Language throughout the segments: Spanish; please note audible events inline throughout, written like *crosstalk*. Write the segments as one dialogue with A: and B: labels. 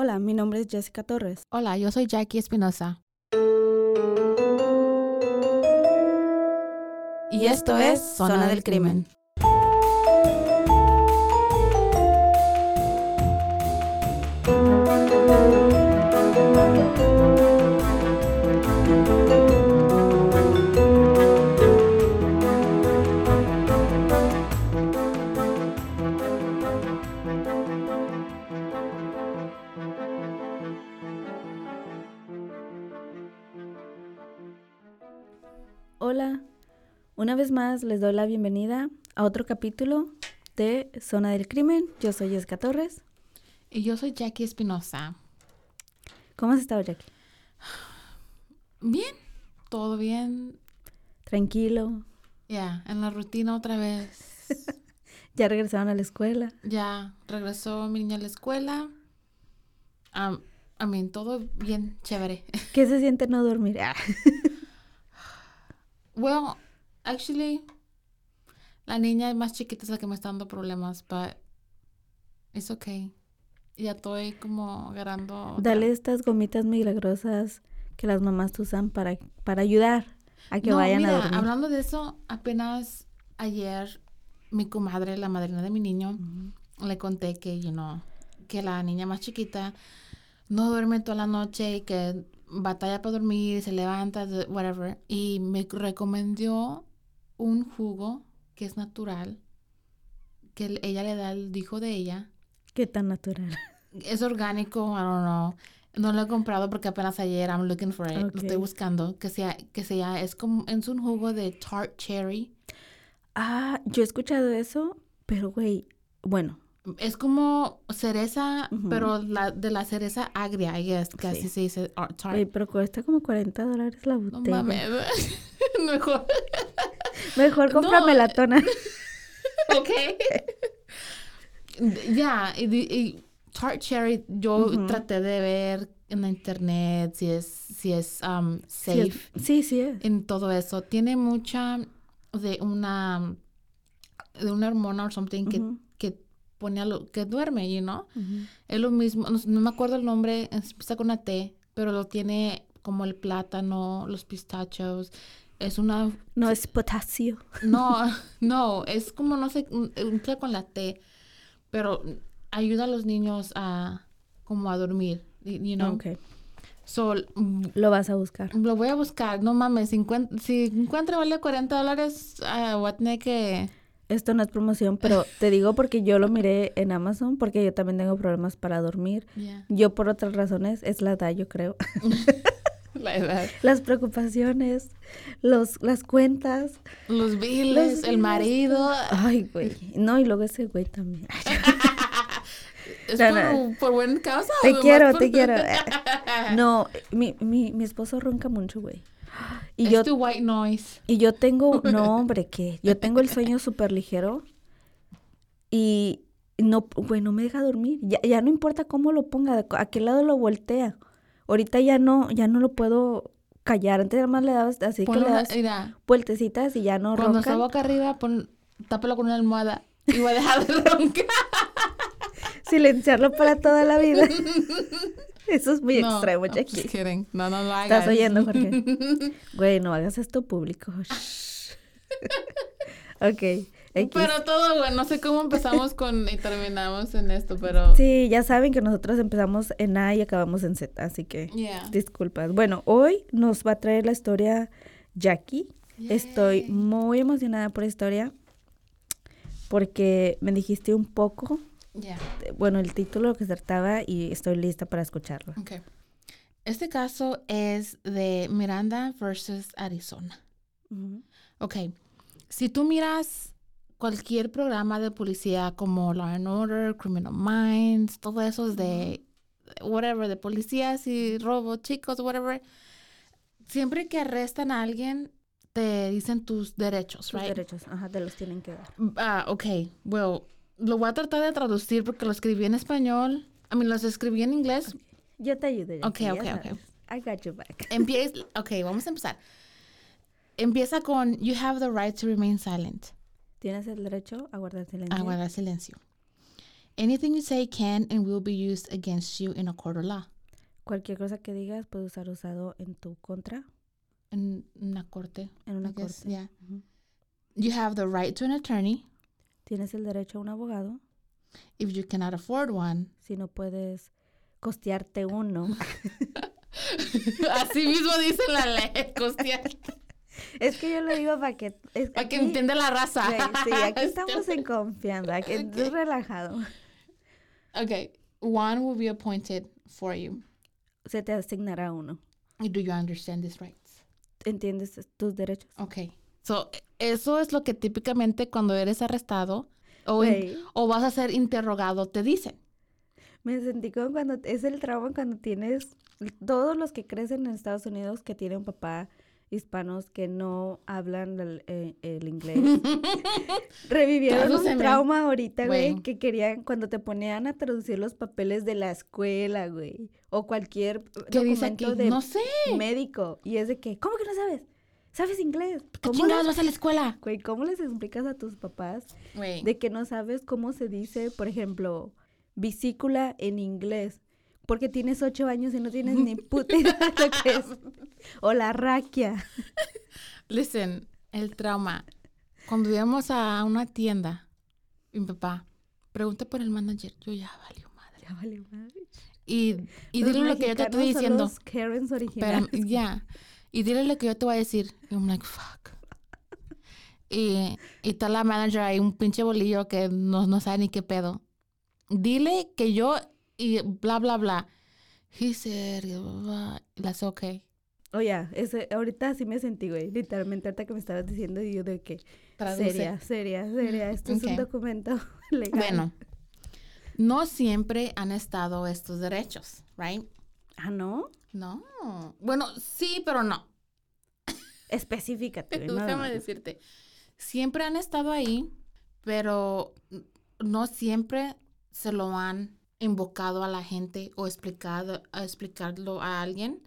A: Hola, mi nombre es Jessica Torres.
B: Hola, yo soy Jackie Espinosa.
A: Y esto es Zona del Crimen. Hola, una vez más les doy la bienvenida a otro capítulo de Zona del Crimen. Yo soy Jessica Torres.
B: Y yo soy Jackie Espinosa.
A: ¿Cómo has estado, Jackie?
B: Bien, todo bien.
A: Tranquilo.
B: Ya, en la rutina otra vez. *laughs*
A: ¿Ya regresaron a la escuela?
B: ya, regresó mi niña a la escuela. a I mean, todo bien, chévere.
A: ¿Qué se siente no dormir? Ah. *laughs*
B: Well, actually, la niña más chiquita es la que me está dando problemas, but it's okay. Ya estoy como agarrando. otra-
A: Dale estas gomitas milagrosas que las mamás usan para, para ayudar a que
B: No,
A: vayan
B: mira,
A: a dormir.
B: hablando de eso, apenas ayer mi comadre, la madrina de mi niño, le conté que, you know, que la niña más chiquita no duerme toda la noche y que batalla para dormir, se levanta, whatever. Y me recomendó un jugo que es natural, que el- ella le da al hijo de ella.
A: Qué tan natural.
B: Es orgánico, I don't know. No lo he comprado porque apenas ayer I'm looking for it. Lo estoy buscando. Que sea, que sea, es como, es un jugo de tart cherry.
A: Ah, yo he escuchado eso, pero güey, bueno,
B: Es como cereza, pero la, de la cereza agria, I guess, que
A: Sí.
B: así se dice tart.
A: güey, pero cuesta como 40 dólares la
B: no
A: botella.
B: mames. *laughs* Mejor.
A: Mejor cómprame
B: No.
A: la tona. *laughs*
B: ok. Ya, y, tart cherry, yo traté de ver en la internet si es, si es um,
A: Sí,
B: safe.
A: es- sí, sí es.
B: en todo eso. Tiene mucha de una de una hormona o something que pone a lo que duerme, you know.
A: ujú.
B: Es lo mismo, no, no me acuerdo el nombre, empieza con una T, pero lo tiene como el plátano, los pistachos. Es una
A: No es potasio.
B: no, *laughs* *laughs* no, es como no sé, un- empieza con la T, pero ayuda a los niños a como a dormir, y- you know.
A: Ok,
B: So, mm,
A: lo vas a buscar.
B: lo voy a buscar, no mames, si encuent- si encuentro vale 40 dólares, ah, voy a tener que...
A: Esto no es promoción, pero te digo porque yo lo miré en Amazon, porque yo también tengo problemas para dormir.
B: Yeah.
A: Yo por otras razones, es la edad, yo creo. *laughs*
B: La edad.
A: Las preocupaciones, los, las cuentas.
B: Los biles, el marido.
A: Ay, güey. No, y luego ese güey también. *laughs*
B: ¿Es
A: No,
B: por,
A: no.
B: por buena causa?
A: Te quiero,
B: por-
A: te quiero. *laughs* No, mi, mi, mi esposo ronca mucho, güey. Y
B: es
A: yo,
B: tu white noise.
A: y yo tengo, *laughs* no, hombre, ¿qué? Yo tengo el sueño súper ligero y no, güey, no me deja dormir. Ya, ya no importa cómo lo ponga, a qué lado lo voltea. Ahorita ya no, ya no lo puedo callar. Antes nada más le dabas así que
B: Ponlo
A: le das
B: mira,
A: vueltecitas y ya no
B: cuando está boca arriba, pon, tápalo con una almohada y va a dejar de *laughs* roncar.
A: Silenciarlo para toda la vida. *laughs* *laughs* Eso es muy
B: No,
A: extremo,
B: I'm
A: Jackie.
B: just kidding. No, no lo hagas.
A: Estás oyendo, Jorge. *laughs* Güey, no hagas esto público. *laughs* ok. X.
B: Pero todo bueno, no sé cómo empezamos con y terminamos en esto, pero
A: Sí, ya saben que nosotros empezamos en A y acabamos en Z, así que
B: yeah.
A: disculpas. Bueno, hoy nos va a traer la historia Jackie. Estoy muy emocionada por la historia porque me dijiste un poco,
B: Yeah.
A: bueno, el título, lo que trataba y estoy lista para escucharlo.
B: Okay. Este caso es de Miranda versus Arizona.
A: Ujú.
B: Ok. Si tú miras cualquier programa de policía como Law and Order, Criminal Minds, todo eso es de whatever, de policías y robo, chicos, whatever. Siempre que arrestan a alguien, te dicen tus derechos,
A: Sus
B: right?
A: derechos, ajá, te los tienen que dar.
B: Ah, ok, well, lo voy a tratar de traducir porque lo escribí en español. A mí los escribí en inglés.
A: Yo te ayudo. Jackie,
B: Ok, ok,
A: sabes.
B: ok.
A: I got your back.
B: Empieza, *laughs* ok, vamos a empezar. Empieza con, you have the right to remain silent.
A: Tienes el derecho a guardar silencio.
B: A guardar silencio. Anything you say can and will be used against you in a court of law.
A: Cualquier cosa que digas puede ser usado en tu contra,
B: En una corte.
A: en una
B: I
A: corte.
B: Yeah.
A: Ujú.
B: You have the right to an attorney.
A: Tienes el derecho a un abogado.
B: If you cannot afford one.
A: Si no puedes costearte uno. *laughs*
B: Así mismo dice la ley, costear.
A: es que yo lo digo para que... Es,
B: Para que entienda la raza.
A: Sí, aquí *laughs* estamos en confianza, aquí es
B: Ok.
A: relajado.
B: Okay. One will be appointed for you.
A: Se te asignará uno.
B: Do you understand these rights?
A: ¿Entiendes tus derechos?
B: Okay. So, eso es lo que típicamente cuando eres arrestado o, in- o vas a ser interrogado te dicen.
A: Me sentí como cuando es el trauma cuando tienes todos los que crecen en Estados Unidos que tienen papá hispanos que no hablan el, eh, el inglés. *laughs* Revivieron un trauma ahorita, güey, que querían cuando te ponían a traducir los papeles de la escuela, güey, o cualquier documento de
B: No sé.
A: médico y es de que, ¿cómo que no sabes? ¿Sabes inglés?
B: ¿Qué
A: ¿Cómo les-
B: vas a la escuela?
A: Güey, ¿cómo les explicas a tus papás de que no sabes cómo se dice, por ejemplo, vesícula en inglés? Porque tienes ocho años y no tienes ni *laughs* puta idea de lo que es. O la raquia. *laughs*
B: Listen, el trauma. Cuando íbamos a una tienda, mi papá, pregunta por el manager. Yo ya valió madre.
A: Ya vale madre.
B: Y, y dile lo que yo te estoy
A: mexicanos son
B: diciendo.
A: los Karens
B: Pero,
A: originales.
B: ya. Y dile lo que yo te voy a decir. Y I'm like, fuck. Y, y está la manager ahí, un pinche bolillo que no, no sabe ni qué pedo. Dile que yo y bla, bla, bla. He said, blah, blah. that's okay.
A: Oye, ese, ahorita sí me sentí, güey. Literalmente, ahorita que me estabas diciendo, y yo de que.
B: Traduce.
A: Seria, seria, seria. Esto es un documento *laughs* legal.
B: Bueno, no siempre han estado estos derechos, right?
A: Ah, ¿no?
B: No. Bueno, sí, pero no.
A: Específicate. *laughs*
B: Déjame decirte. Siempre han estado ahí, pero no siempre se lo han invocado a la gente o explicado, a explicarlo a alguien.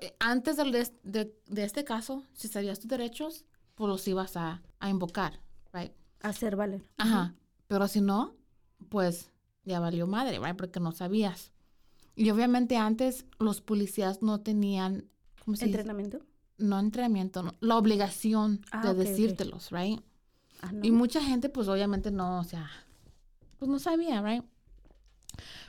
B: Eh, Antes de, de- de este caso, si sabías tus derechos, pues los ibas a, a invocar, right?
A: Hacer valer.
B: Ajá. Pero si no, pues ya valió madre, right? Porque no sabías. Y obviamente antes los policías no tenían, ¿cómo se dice?
A: ¿Entrenamiento?
B: No entrenamiento, no, la obligación
A: Ah,
B: de
A: ok, ok.
B: decírtelos, right?
A: Ah, no.
B: Y mucha gente, pues obviamente no, o sea, pues no sabía, right?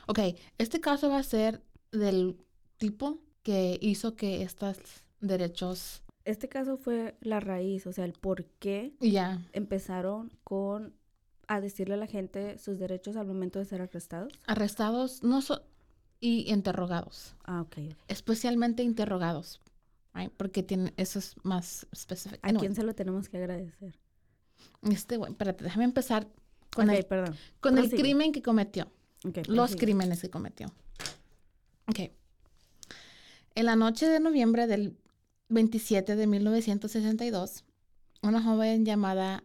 B: Ok, este caso va a ser del tipo que hizo que estos derechos,
A: Este caso fue la raíz, o sea, el por qué
B: ya,
A: empezaron con a decirle a la gente sus derechos al momento de ser arrestados.
B: arrestados no so- y interrogados,
A: Ah, ok. ok.
B: especialmente interrogados, right? Porque tiene, eso es más específico.
A: ¿A quién se lo tenemos que agradecer?
B: Este, güey, espérate, déjame empezar con, el,
A: perdón.
B: con el crimen que cometió.
A: Ok,
B: los crímenes que cometió. Ok. En la noche de noviembre del 27 de 1962, una joven llamada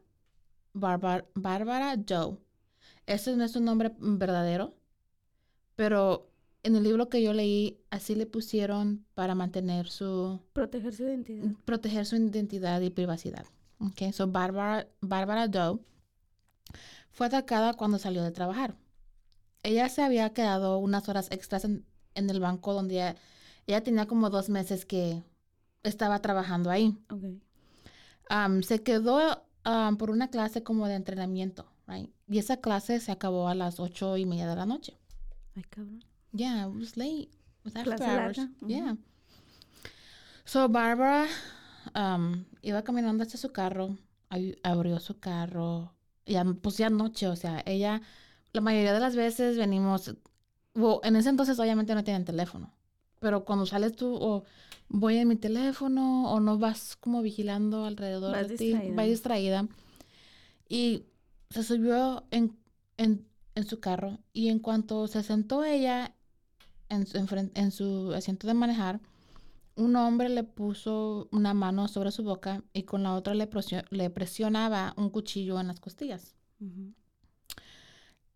B: Bárbara, Joe, ese no es su nombre verdadero, pero en el libro que yo leí, así le pusieron para mantener su,
A: Proteger su identidad.
B: proteger su identidad y privacidad. Ok, so Bárbara, Bárbara Doe fue atacada cuando salió de trabajar. Ella se había quedado unas horas extras en, en el banco donde ella, ella tenía como dos meses que estaba trabajando ahí.
A: Ok.
B: Am, se quedó por una clase como de entrenamiento, right? Y esa clase se acabó a las ocho y media de la noche.
A: Ay, cabrón.
B: Yeah, it was late. It was after hours.
A: larga.
B: Yeah. So Barbara um, iba caminando hacia su carro, abrió su carro, ya, pues ya noche, o sea, ella, la mayoría de las veces venimos, well, en ese entonces obviamente no tienen teléfono, pero cuando sales tú o voy en mi teléfono o no vas como vigilando alrededor
A: Vas
B: de ti, vas distraída. Y se subió en, en, en su carro y en cuanto se sentó ella en su, enfren- en su asiento de manejar, un hombre le puso una mano sobre su boca y con la otra le, presio- le presionaba un cuchillo en las costillas.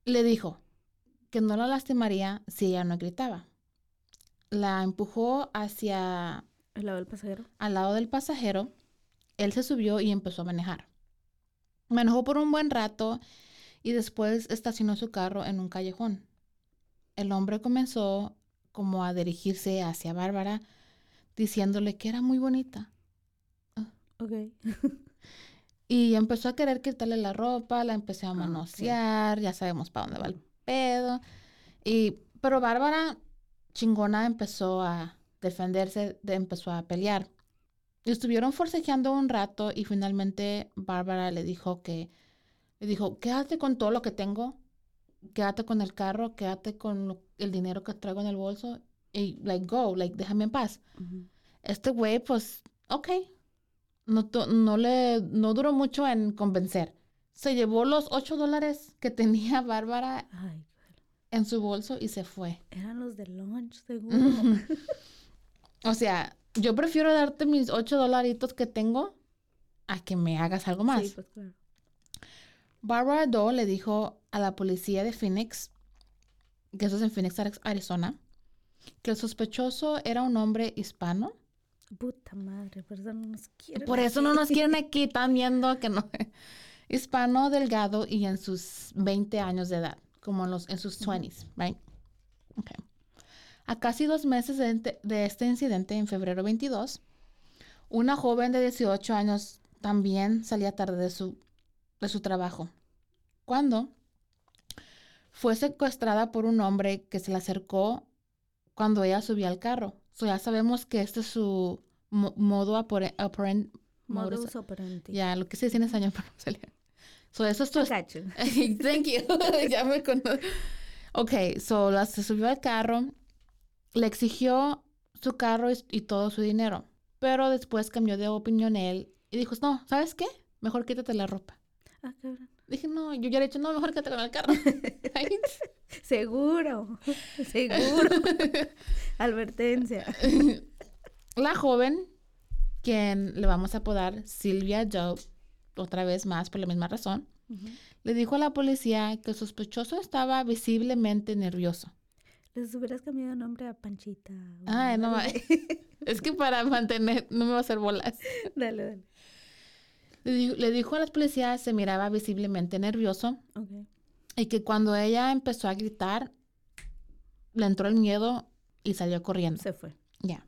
B: Le dijo que no la lastimaría si ella no gritaba. La empujó hacia
A: ¿El lado del pasajero?
B: al lado del pasajero. Él se subió y empezó a manejar. Manejó por un buen rato y después estacionó su carro en un callejón. El hombre comenzó como a dirigirse hacia Bárbara, diciéndole que era muy bonita.
A: Ok.
B: Y empezó a querer quitarle la ropa, la empezó a
A: Ah,
B: manosear, ya sabemos para dónde va el pedo. Y, pero Bárbara, chingona, empezó a defenderse, de- empezó a pelear. Y estuvieron forcejeando un rato y finalmente Bárbara le dijo que, le dijo, quédate con todo lo que tengo, quédate con el carro, quédate con lo- el dinero que traigo en el bolso y, like, go, like, déjame en paz. Este güey, pues, ok. No, no le, no duró mucho en convencer. Se llevó los ocho dólares que tenía *laughs* Bárbara
A: Ay,
B: en su bolso y se fue.
A: eran los de lunch, seguro. *laughs*
B: O sea, yo prefiero darte mis ocho dolaritos que tengo a que me hagas algo más.
A: Sí, pues claro.
B: Barbara Doe le dijo a la policía de Phoenix, que eso es en Phoenix, Ari- Arizona, que el sospechoso era un hombre hispano.
A: Puta madre, por eso no nos quieren.
B: Por eso no nos quieren aquí, están viendo que no. *laughs* Hispano, delgado y en sus 20 años de edad, como en, los, en sus 20s, right? Okay. A casi dos meses de, de este incidente, en febrero 22, una joven de 18 años también salía tarde de su, de su trabajo. Cuando fue secuestrada por un hombre que se le acercó cuando ella subía al carro. So ya sabemos que este es su mo- modo operandi. modus-
A: operandi.
B: Ya, lo que se dice en español, *laughs* pero no salía. So eso es tu... *laughs* Thank you. *laughs* ya me conozco. Ok, so la, se subió al carro, le exigió su carro y, y todo su dinero, pero después cambió de opinión él y dijo, no, ¿sabes qué? Mejor quítate la ropa.
A: Ah, cabrón.
B: Dije, no, yo ya le he dicho, no, mejor quédate con el carro. *laughs*
A: Seguro. *laughs* Seguro. *laughs* Advertencia.
B: La joven, quien le vamos a apodar Silvia Joe, otra vez más por la misma razón, le dijo a la policía que el sospechoso estaba visiblemente nervioso.
A: Les hubieras cambiado el nombre a Panchita.
B: Ay, no, es que para mantener, no me va a hacer bolas.
A: Dale, dale.
B: Le, di- le dijo a las policías se miraba visiblemente nervioso
A: Ok.
B: y que cuando ella empezó a gritar, le entró el miedo y salió corriendo.
A: Se fue.
B: Ya.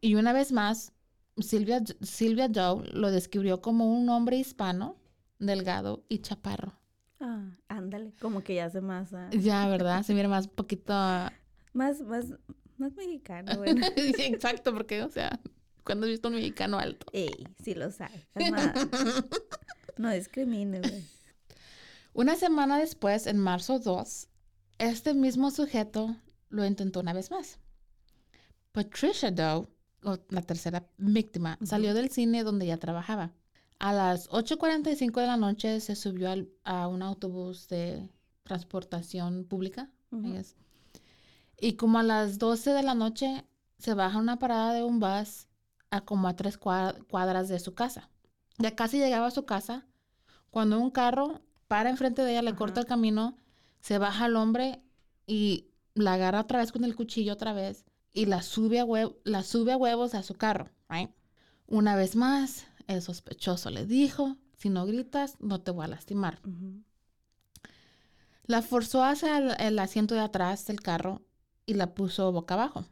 B: Y una vez más, Silvia, Silvia Joe lo describió como un hombre hispano, delgado y chaparro.
A: Ah, ándale. Como que ya hace más. ah,
B: Ya, ¿verdad? Se mira más poquito... *laughs*
A: Más, más, más mexicano, *laughs* bueno.
B: Sí, Exacto, porque, o sea, cuando he visto un mexicano alto.
A: Ey, sí lo sabe. Calmada. *laughs* No discrimine, güey.
B: Una semana después, en marzo 2, este mismo sujeto lo intentó una vez más. Patricia Doe, la tercera víctima, salió del cine donde ya trabajaba. A las 8.45 de la noche se subió al- a un autobús de transportación pública.
A: Ujú.
B: guess. Y como a las 12 de la noche se baja a una parada de un bus a como a tres cua- cuadras de su casa. Ya casi llegaba a su casa cuando un carro para enfrente de ella, le corta el camino, se baja el hombre y la agarra otra vez con el cuchillo otra vez y la sube a, la sube a huevos a su carro. right? Una vez más, el sospechoso le dijo, si no gritas, no te voy a lastimar. La forzó hacia el, el asiento de atrás del carro y la puso boca abajo.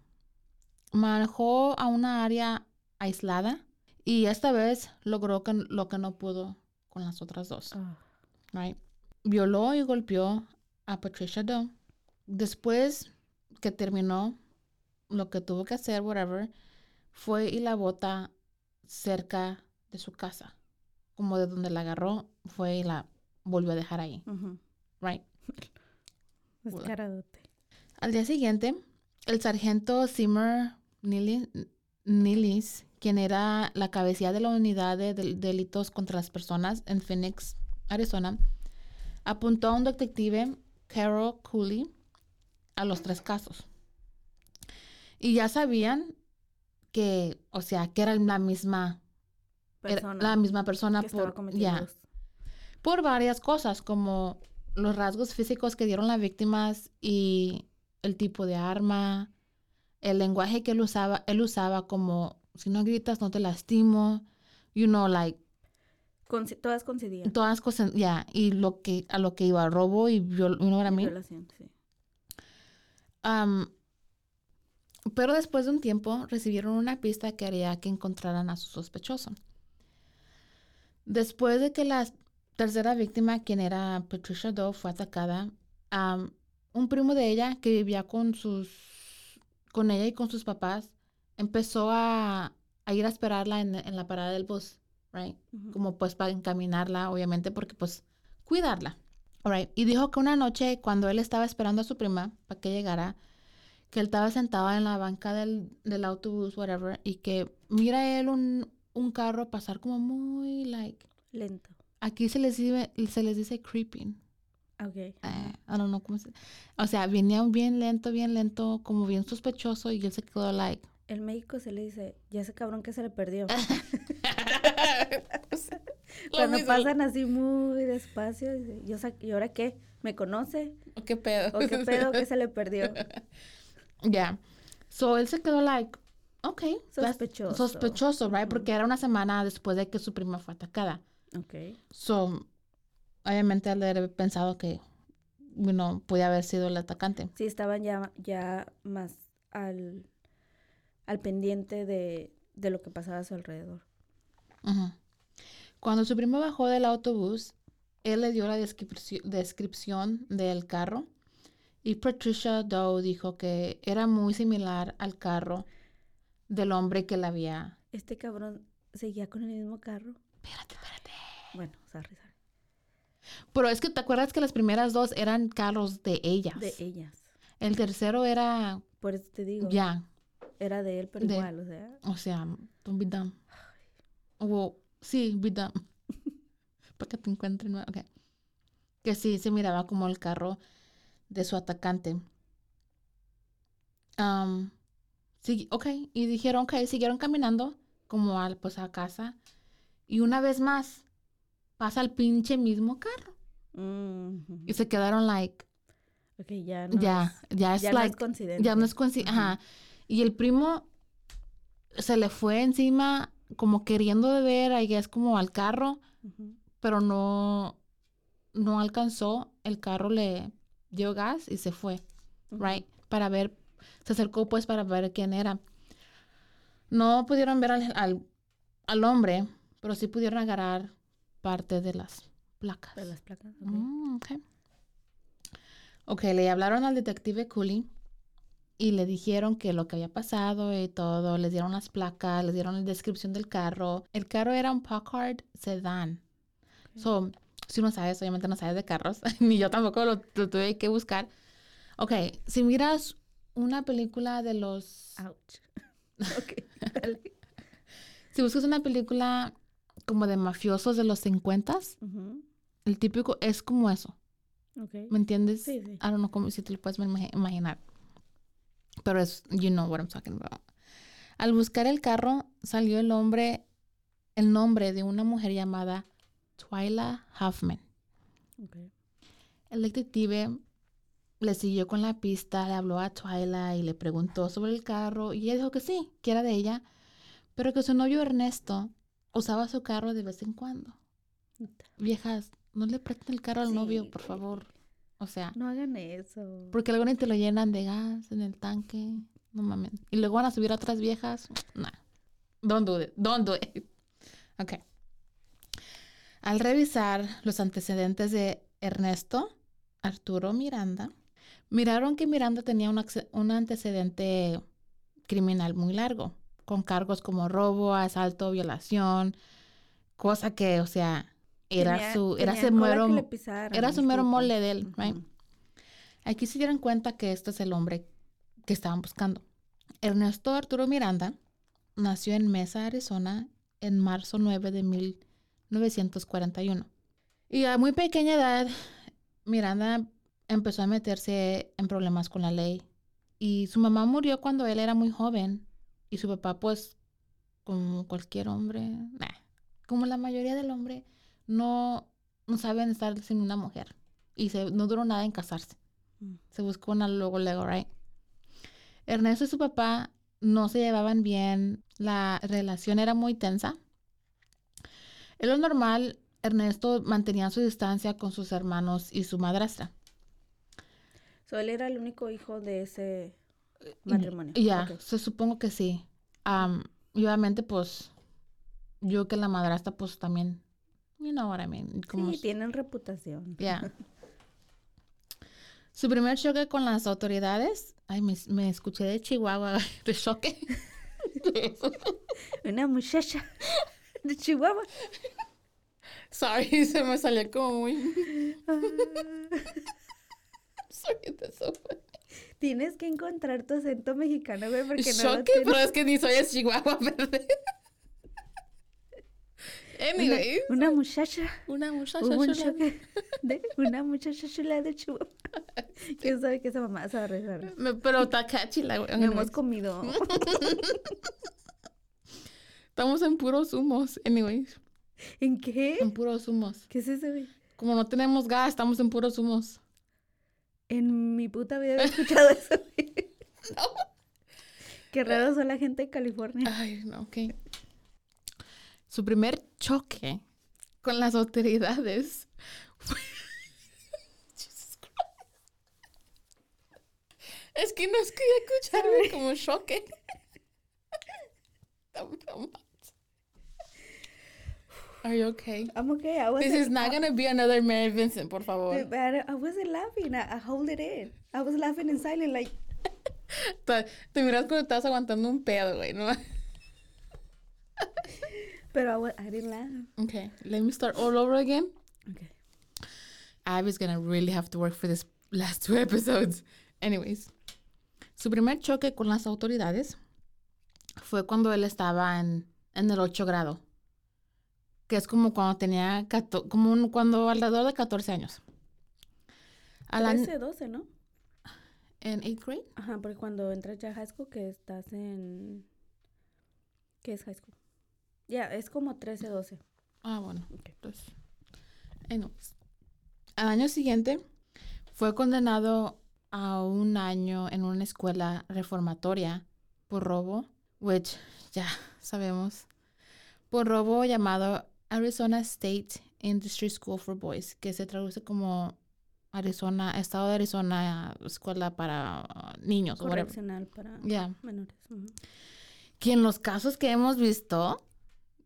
B: Manejó a una área aislada y esta vez logró que- lo que no pudo con las otras dos.
A: Ah,
B: right? Violó y golpeó a Patricia Doe. Después que terminó lo que tuvo que hacer, whatever, fue y la bota cerca de su casa. Como de donde la agarró, fue y la volvió a dejar ahí, right? *laughs*
A: Descaradote.
B: Al día siguiente, el sargento Zimmer Nili- Nilis, quien era la cabecilla de la unidad de del- delitos contra las personas en Phoenix, Arizona, apuntó a un detective, Carol Cooley, a los tres casos. Y ya sabían que, o sea, que era la misma
A: Persona
B: la misma persona
A: que
B: por, ya, por varias cosas, como los rasgos físicos que dieron las víctimas y el tipo de arma, el lenguaje que él usaba, él usaba como, si no gritas no te lastimo, you know, like,
A: todas coincidían.
B: todas cosas, ya, y lo que, a lo que iba, robo y viol, you know what I mean?
A: Violación, sí.
B: Pero después de un tiempo recibieron una pista que haría que encontraran a su sospechoso. Después de que la tercera víctima, quien era Patricia Doe, fue atacada, un primo de ella que vivía con sus, con ella y con sus papás, empezó a, a ir a esperarla en, en la parada del bus, right?
A: Ujú.
B: como pues para encaminarla, obviamente, porque pues cuidarla. Alright. Y dijo que una noche cuando él estaba esperando a su prima para que llegara, que él estaba sentado en la banca del, del autobús, whatever, y que mira él un, un carro pasar como muy, like,
A: Lento.
B: aquí se les dice, se les dice creeping.
A: Ok.
B: Eh, I don't know cómo se... O sea, venía bien lento, bien lento, como bien sospechoso, y él se quedó like...
A: El médico se le dice, ya ese cabrón que se le perdió. *laughs* *laughs* Cuando
B: mismo.
A: pasan así muy despacio, dice, ¿y, o sea, ¿y ahora qué? ¿Me conoce?
B: ¿Qué pedo?
A: ¿O qué pedo que se le perdió? *laughs*
B: Ya. So él se quedó like, ok.
A: Sospechoso.
B: Sospechoso, right? Porque era una semana después de que su prima fue atacada.
A: Ok.
B: So, obviamente él haber pensado que, you know, podía haber sido el atacante.
A: Sí, estaban ya, ya más al, al pendiente de, de lo que pasaba a su alrededor.
B: Cuando su primo bajó del autobús, él le dio la descripci- descripción del carro y Patricia Doe dijo que era muy similar al carro del hombre que la había...
A: Este cabrón seguía con el mismo carro.
B: Espérate, espérate.
A: Bueno, sorry, sorry.
B: Pero es que te acuerdas que las primeras dos eran carros de ellas.
A: De ellas.
B: El tercero era
A: Por eso te digo.
B: ya,
A: Era de él, pero
B: De-
A: igual, o sea.
B: o sea, don't be dumb. O sí, be dumb. *laughs* Para que te encuentren. ¿no? Ok. Que sí, se miraba como el carro de su atacante. Am, sí, ok. Y dijeron, ok, siguieron caminando como al, pues a casa. Y una vez más, pasa el pinche mismo carro.
A: mm, ujú.
B: Y se quedaron like,
A: Ok, ya no
B: ya,
A: es,
B: ya es
A: ya no
B: like,
A: es coincidencia.
B: Ya no es coincidencia. Ajá. Y el primo se le fue encima como queriendo de ver, ahí es como al carro, pero no, no alcanzó. El carro le dio gas y se fue, right? Para ver, se acercó pues para ver quién era. No pudieron ver al, al, al hombre, pero sí pudieron agarrar parte de las placas.
A: De las placas. ok.
B: Mm, ok. Ok, le hablaron al detective Cooley y le dijeron que lo que había pasado y todo, les dieron las placas, les dieron la descripción del carro. El carro era un Packard Sedan. So, si no sabes, obviamente no sabes de carros, *laughs* ni yo tampoco lo, lo tuve que buscar. Ok, si miras una película de los...
A: Ouch. *laughs* ok, dale. *laughs*
B: Si buscas una película como de mafiosos de los 50,
A: Ujú.
B: el típico es como eso.
A: Ok.
B: ¿Me entiendes?
A: Sí, sí.
B: I don't know cómo si te lo puedes imagi- imaginar. Pero es, you know what I'm talking about. Al buscar el carro, salió el hombre, el nombre de una mujer llamada Twyla Huffman. El detective le siguió con la pista, le habló a Twyla y le preguntó sobre el carro y ella dijo que sí, que era de ella, pero que su novio Ernesto usaba su carro de vez en cuando. Viejas, no le presten el carro al
A: Sí,
B: novio, por favor. O sea,
A: No hagan eso.
B: porque luego ni te lo llenan de gas en el tanque. No mames. Y luego van a subir a otras viejas. Nah. Don't do it. Don't do it. Ok. Al revisar los antecedentes de Ernesto Arturo Miranda, miraron que Miranda tenía un, un antecedente criminal muy largo, con cargos como robo, asalto, violación, cosa que, o sea, era
A: Tenía-
B: su, era mero, era su mero mole de él, right? Aquí se dieron cuenta que este es el hombre que estaban buscando. Ernesto Arturo Miranda nació en Mesa, Arizona, en marzo 9 de 1941. Y a muy pequeña edad, Miranda empezó a meterse en problemas con la ley Y su mamá murió cuando él era muy joven. Y su papá, pues, como cualquier hombre, nah, como la mayoría del hombre, no, no saben estar sin una mujer. Y se, no duró nada en casarse.
A: Mm.
B: Se buscó una luego, luego, right? Ernesto y su papá no se llevaban bien. La relación era muy tensa. En lo normal, Ernesto mantenía su distancia con sus hermanos y su madrastra.
A: So, él era el único hijo de ese matrimonio.
B: Ya, se supongo que sí. Y obviamente, pues, yo que la madrastra, pues también, you know what I mean. Como,
A: Sí, tienen reputación.
B: ya. *laughs* Su primer choque con las autoridades, ay, me, me escuché de Chihuahua, *laughs* de choque. *laughs*
A: Una muchacha de Chihuahua.
B: Sorry, se me salió como muy... Sorry, that's so funny.
A: Tienes que encontrar tu acento mexicano, güey, porque no lo
B: Choque, pero es que ni soy de Chihuahua, verde. Anyway,
A: Una muchacha.
B: una muchacha
A: Hubo un choque de una muchacha chula de Chihuahua. *laughs* ¿Quién sabe que esa mamá se va a
B: Pero está catchy la güey.
A: No hemos comido. *laughs*
B: Estamos en puros humos. Anyways,
A: ¿En qué?
B: en puros humos.
A: ¿Qué es eso, güey?
B: Como no tenemos gas, estamos en puros humos.
A: En mi puta vida había escuchado eso, güey. *laughs* Qué raro son la gente de California.
B: Ay, no, ok. Su primer choque con las autoridades fue... *laughs* Es que no es que escucharme como choque. *laughs* Are you okay?
A: I'm okay. I wasn't,
B: This is not gonna be another Mary Vincent, por favor.
A: I, I- wasn't laughing. I, I hold it in. I was laughing in silence, like, *laughs*
B: te miras cuando estás aguantando un pedo, güey, ¿no?
A: Pero I, I didn't laugh.
B: Okay, let me start all over again.
A: Okay.
B: Abby's gonna really have to work for this last two *laughs* episodes. Anyways, su primer choque con las autoridades fue cuando él estaba en, en el 8 grado, que es como cuando tenía, cato- como un- cuando alrededor de 14 años. Año-
A: 13, 12, ¿no?
B: en 8th grade.
A: Ajá, porque cuando entras ya a high school, que estás en... ¿Qué es high school? Ya, es como 13, 12.
B: Ah, bueno.
A: Ok.
B: Entonces, anyways. Al año siguiente fue condenado a un año en una escuela reformatoria por robo, which ya sabemos, por robo llamado Arizona State Industry School for Boys, que se traduce como Arizona, Estado de Arizona, escuela para uh, niños.
A: Correccional para menores.
B: Que en los casos que hemos visto,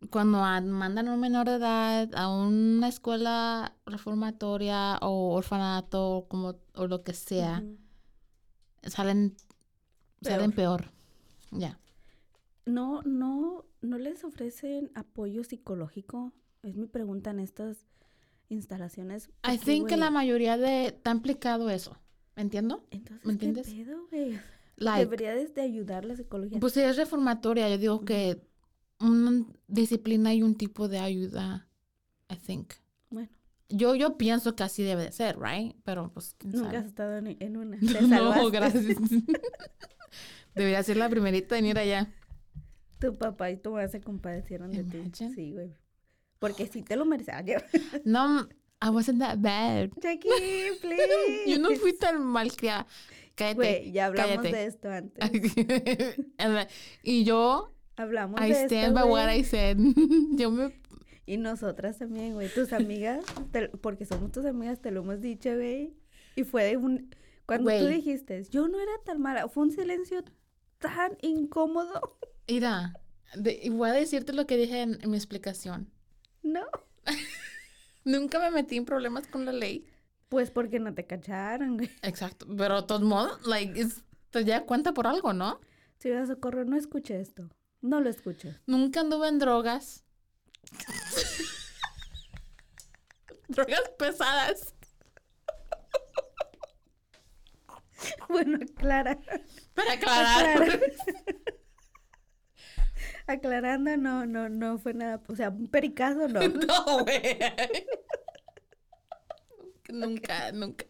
B: cuando mandan a un menor de edad a una escuela reformatoria o orfanato como, o lo que sea,
A: Ujú.
B: salen, salen peor. Ya.
A: No, no, no les ofrecen apoyo psicológico. Es mi pregunta en estas instalaciones.
B: I think que la mayoría de... Está implicado eso. ¿Me entiendo?
A: Entonces,
B: ¿me
A: ¿qué
B: entiendes?
A: pedo, güey?
B: Like,
A: Deberías de ayudar la psicología.
B: pues si es reformatoria, yo digo que una disciplina y un tipo de ayuda, I think.
A: bueno,
B: Yo, yo pienso que así debe de ser, right? Pero pues,
A: nunca has estado en, en una. *laughs*
B: No, gracias. *laughs* Debería ser la primerita en ir allá.
A: Tu papá y tu mamá se compadecieron de ti. Sí, güey. Porque sí te lo mereces. Ay,
B: No, I wasn't that bad.
A: Jackie, *laughs* please.
B: Yo no fui tan malcriada. Cállate.
A: Güey, ya hablamos
B: cállate.
A: de esto antes.
B: The- y yo,
A: Hablamos
B: I
A: de
B: stand
A: esto,
B: by what. I said. *laughs* yo me...
A: Y nosotras también, güey. Tus amigas, te- porque somos tus amigas, te lo hemos dicho, güey. Y fue de un... Cuando tú dijiste, yo no era tan mala, fue un silencio tan incómodo. *laughs*
B: Mira, de- y voy a decirte lo que dije en, en mi explicación.
A: No. *laughs*
B: Nunca me metí en problemas con la ley.
A: Pues porque no te cacharon, güey.
B: Exacto. Pero de todos modos, like, es- te da cuenta por algo, ¿no?
A: Si vas a socorro, no escuché esto. No lo escuché.
B: Nunca anduve en drogas. *laughs* drogas pesadas.
A: Bueno, aclara.
B: Para aclarar.
A: Aclara. *laughs* Aclarando, no, no, no fue nada. O sea, un pericazo, no. *laughs*
B: no, güey. nunca, nunca.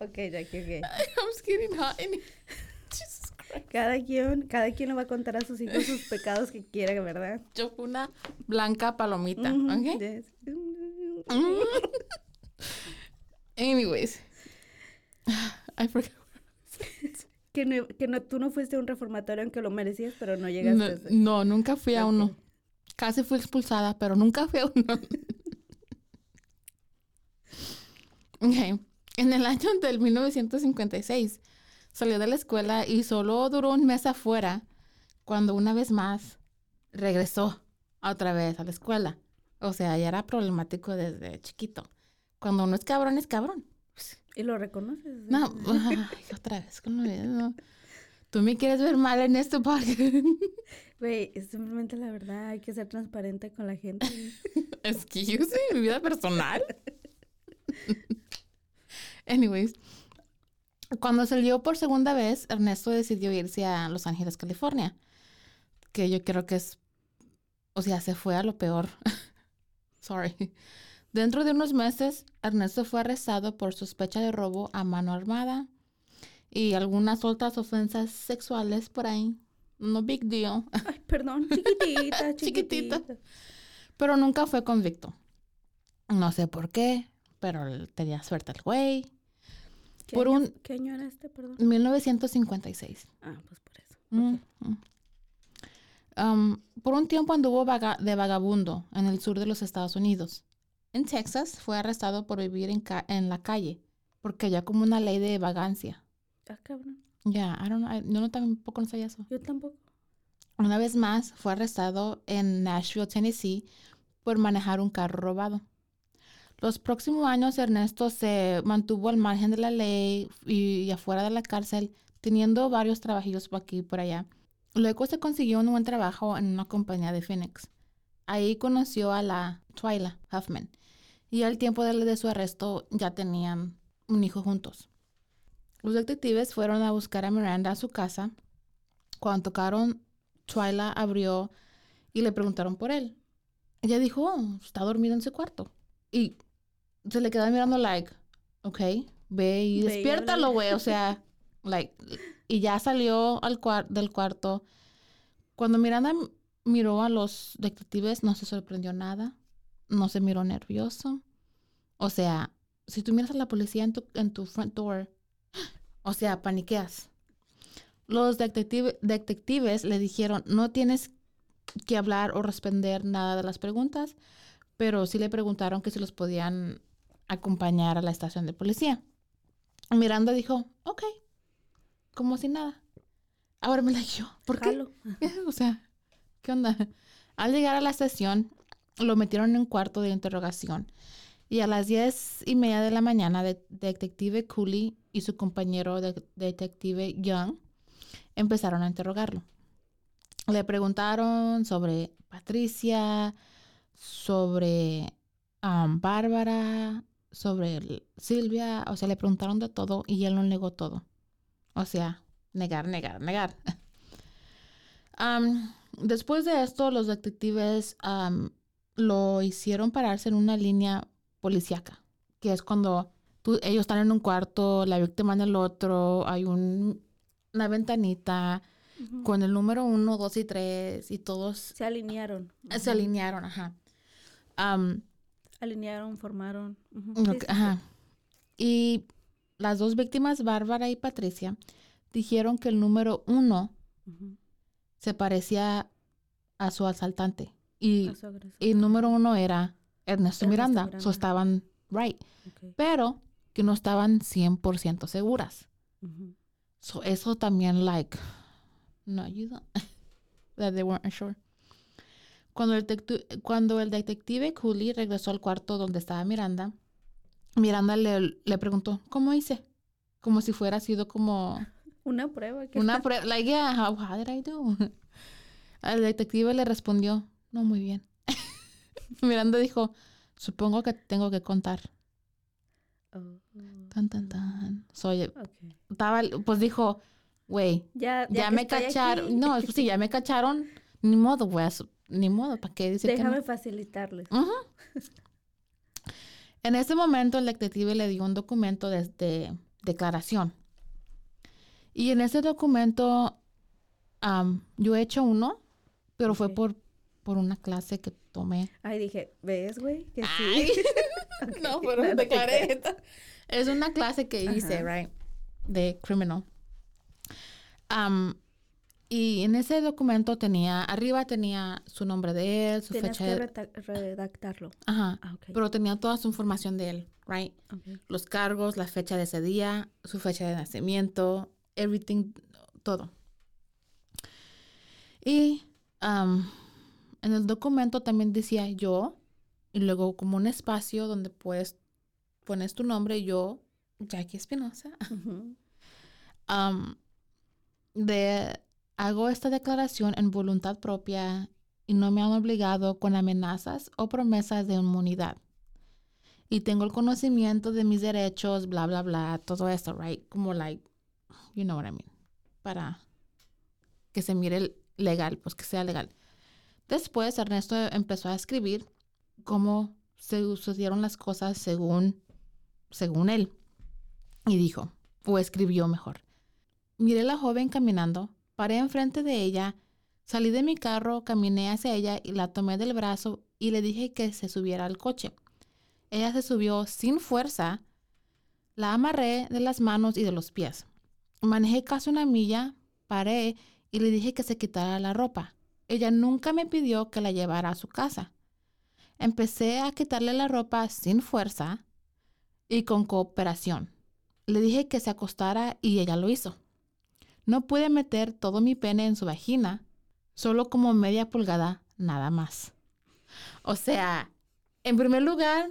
A: Ok, Jackie, ok.
B: I'm just getting hot. in-.
A: Cada quien, cada quien le va a contar a sus hijos sus pecados que quiera, ¿verdad?
B: Yo fui una blanca palomita,
A: Ujú,
B: ¿ok?
A: yes. *laughs*
B: Anyways. *sighs* I forgot.
A: Que, no, que no, tú no fuiste a un reformatorio aunque lo merecías, pero no llegaste.
B: No,
A: a ese.
B: no, nunca fui a uno. Casi fui expulsada, pero nunca fui a uno. *laughs* Ok. En el año del 1956 salió de la escuela y solo duró un mes afuera cuando una vez más regresó otra vez a la escuela. O sea, ya era problemático desde chiquito. Cuando uno es cabrón, es cabrón.
A: ¿Y lo reconoces?
B: No, ay, otra vez con lo. Tú me quieres ver mal en este podcast.
A: Güey, es simplemente la verdad, hay que ser transparente con la gente.
B: Excuse me, mi vida personal. Anyways, cuando salió por segunda vez, Ernesto decidió irse a Los Ángeles, California. Que yo creo que es. O sea, se fue a lo peor. *laughs* Sorry. Dentro de unos meses, Ernesto fue arrestado por sospecha de robo a mano armada y algunas otras ofensas sexuales por ahí. No big deal.
A: Ay, perdón, chiquitita, *laughs*
B: Chiquitita.
A: chiquitita.
B: Pero nunca fue convicto. No sé por qué, pero tenía suerte el güey.
A: ¿Qué
B: Por
A: año-
B: un-
A: ¿Qué año era este, perdón?
B: 1956.
A: Ah, pues por eso.
B: Mm, mm. Um, por un tiempo anduvo vaga- de vagabundo en el sur de los Estados Unidos. En Texas fue arrestado por vivir en, ca- en la calle, porque había como una ley de vagancia.
A: Ah, cabrón.
B: Ya, I don't know, I- yo no tampoco no sabía eso.
A: Yo tampoco.
B: Una vez más fue arrestado en Nashville, Tennessee, por manejar un carro robado. Los próximos años Ernesto se mantuvo al margen de la ley y afuera de la cárcel, teniendo varios trabajillos por aquí y por allá. Luego se consiguió un buen trabajo en una compañía de Phoenix. Ahí conoció a la Twyla Huffman y al tiempo de, su arresto ya tenían un hijo juntos. Los detectives fueron a buscar a Miranda a su casa. Cuando tocaron, Twyla abrió y le preguntaron por él. Ella dijo, "Oh, está dormido en su cuarto. Y se le queda mirando like, ok, ve y
A: Ve
B: despiértalo, güey. O sea, *laughs* like, y ya salió al cuar- del cuarto. Cuando Miranda miró a los detectives, no se sorprendió nada. No se miró nervioso. O sea, si tú miras a la policía en tu, en tu front door, *gasps* o sea, paniqueas. Los detective- detectives le dijeron, no tienes que hablar o responder nada de las preguntas, pero sí le preguntaron que si los podían acompañar a la estación de policía. Miranda dijo, ok, como si nada. Ahora me la yo, ¿por qué? *laughs* O sea, ¿qué onda? Al llegar a la estación, lo metieron en un cuarto de interrogación. Y a las diez y media de la mañana, de- detective Cooley y su compañero de- detective Young empezaron a interrogarlo. Le preguntaron sobre Patricia, sobre um, Bárbara, sobre Silvia, o sea, le preguntaron de todo y él no negó todo. O sea, negar, negar, negar. *laughs* Después de esto, los detectives lo hicieron pararse en una línea policíaca, que es cuando tú- ellos están en un cuarto, la víctima en el otro, hay un- una ventanita con el número uno, dos y tres y todos
A: Se alinearon.
B: se alinearon, ajá.
A: Alinearon, formaron. Sí, sí,
B: ajá. Y las dos víctimas, Bárbara y Patricia, dijeron que el número uno se parecía a su asaltante. Y
A: su
B: y el número uno era Ernesto,
A: Ernesto
B: Miranda.
A: Miranda.
B: So estaban right. Pero que no estaban 100% seguras. So eso también, like, no ayuda. *laughs* That they weren't sure. Cuando el, cuando el detective Cooley regresó al cuarto donde estaba Miranda, Miranda le, le preguntó, ¿cómo hice? Como si fuera sido como
A: Una prueba. que-
B: una prueba. Like, yeah, how, did I do? *laughs* El detective le respondió, no, muy bien. *laughs* Miranda dijo, supongo que tengo que contar.
A: Oh,
B: Tan, tan, tan. Soy,
A: ok.
B: estaba, pues dijo, güey,
A: Ya,
B: ya,
A: que
B: me cacharon. No, pues *laughs* sí, ya me cacharon. Ni modo, güey. Ni modo, ¿para qué decir que
A: Déjame
B: no?
A: facilitarles.
B: En ese momento, el detective le dio un documento de, de- declaración. Y en ese documento am, yo he hecho uno, pero fue por, por una clase que tomé.
A: Ay, dije, ¿ves, güey? Que sí. *laughs* *laughs*
B: no, pero
A: no,
B: declaré. Es una clase que hice,
A: Ajá.
B: right? De criminal. Am, y en ese documento tenía, arriba tenía su nombre de él, su
A: Tenías
B: fecha de...
A: redactarlo.
B: Ajá.
A: Ah.
B: Pero tenía toda su información de él, right? Los cargos, la fecha de ese día, su fecha de nacimiento, everything, todo. Y am, en el documento también decía yo, y luego como un espacio donde puedes, pones tu nombre, yo, Jackie Espinosa, am, *laughs* de, hago esta declaración en voluntad propia y no me han obligado con amenazas o promesas de inmunidad. Y tengo el conocimiento de mis derechos, bla, bla, bla, todo esto, right? Como, like, you know what I mean. Para que se mire legal, pues que sea legal. Después Ernesto empezó a escribir cómo se sucedieron las cosas según, según él. Y dijo, o escribió mejor. Miré a la joven caminando, paré enfrente de ella, salí de mi carro, caminé hacia ella y la tomé del brazo y le dije que se subiera al coche. Ella se subió sin fuerza, la amarré de las manos y de los pies. Manejé casi una milla, paré y le dije que se quitara la ropa. Ella nunca me pidió que la llevara a su casa. Empecé a quitarle la ropa sin fuerza y con cooperación. Le dije que se acostara y ella lo hizo. No pude meter todo mi pene en su vagina, solo como media pulgada, nada más. O sea, en primer lugar,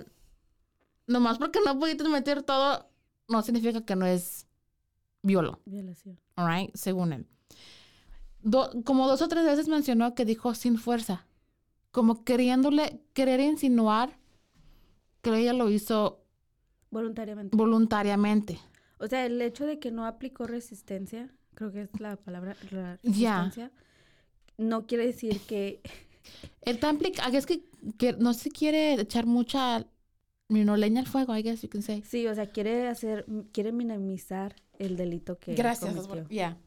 B: nomás porque no pudiste meter todo, no significa que no es violo,
A: Violación.
B: alright, según él. Do- como dos o tres veces mencionó que dijo sin fuerza, como queriéndole, querer insinuar que ella lo hizo
A: Voluntariamente.
B: voluntariamente.
A: O sea, el hecho de que no aplicó resistencia, creo que es la palabra la
B: Ya.
A: resistencia, no quiere decir que
B: El tamplic, es que, que no se quiere echar mucha know, leña al fuego, I guess you can say.
A: sí, o sea, quiere hacer, quiere minimizar el delito que cometió.
B: Ya,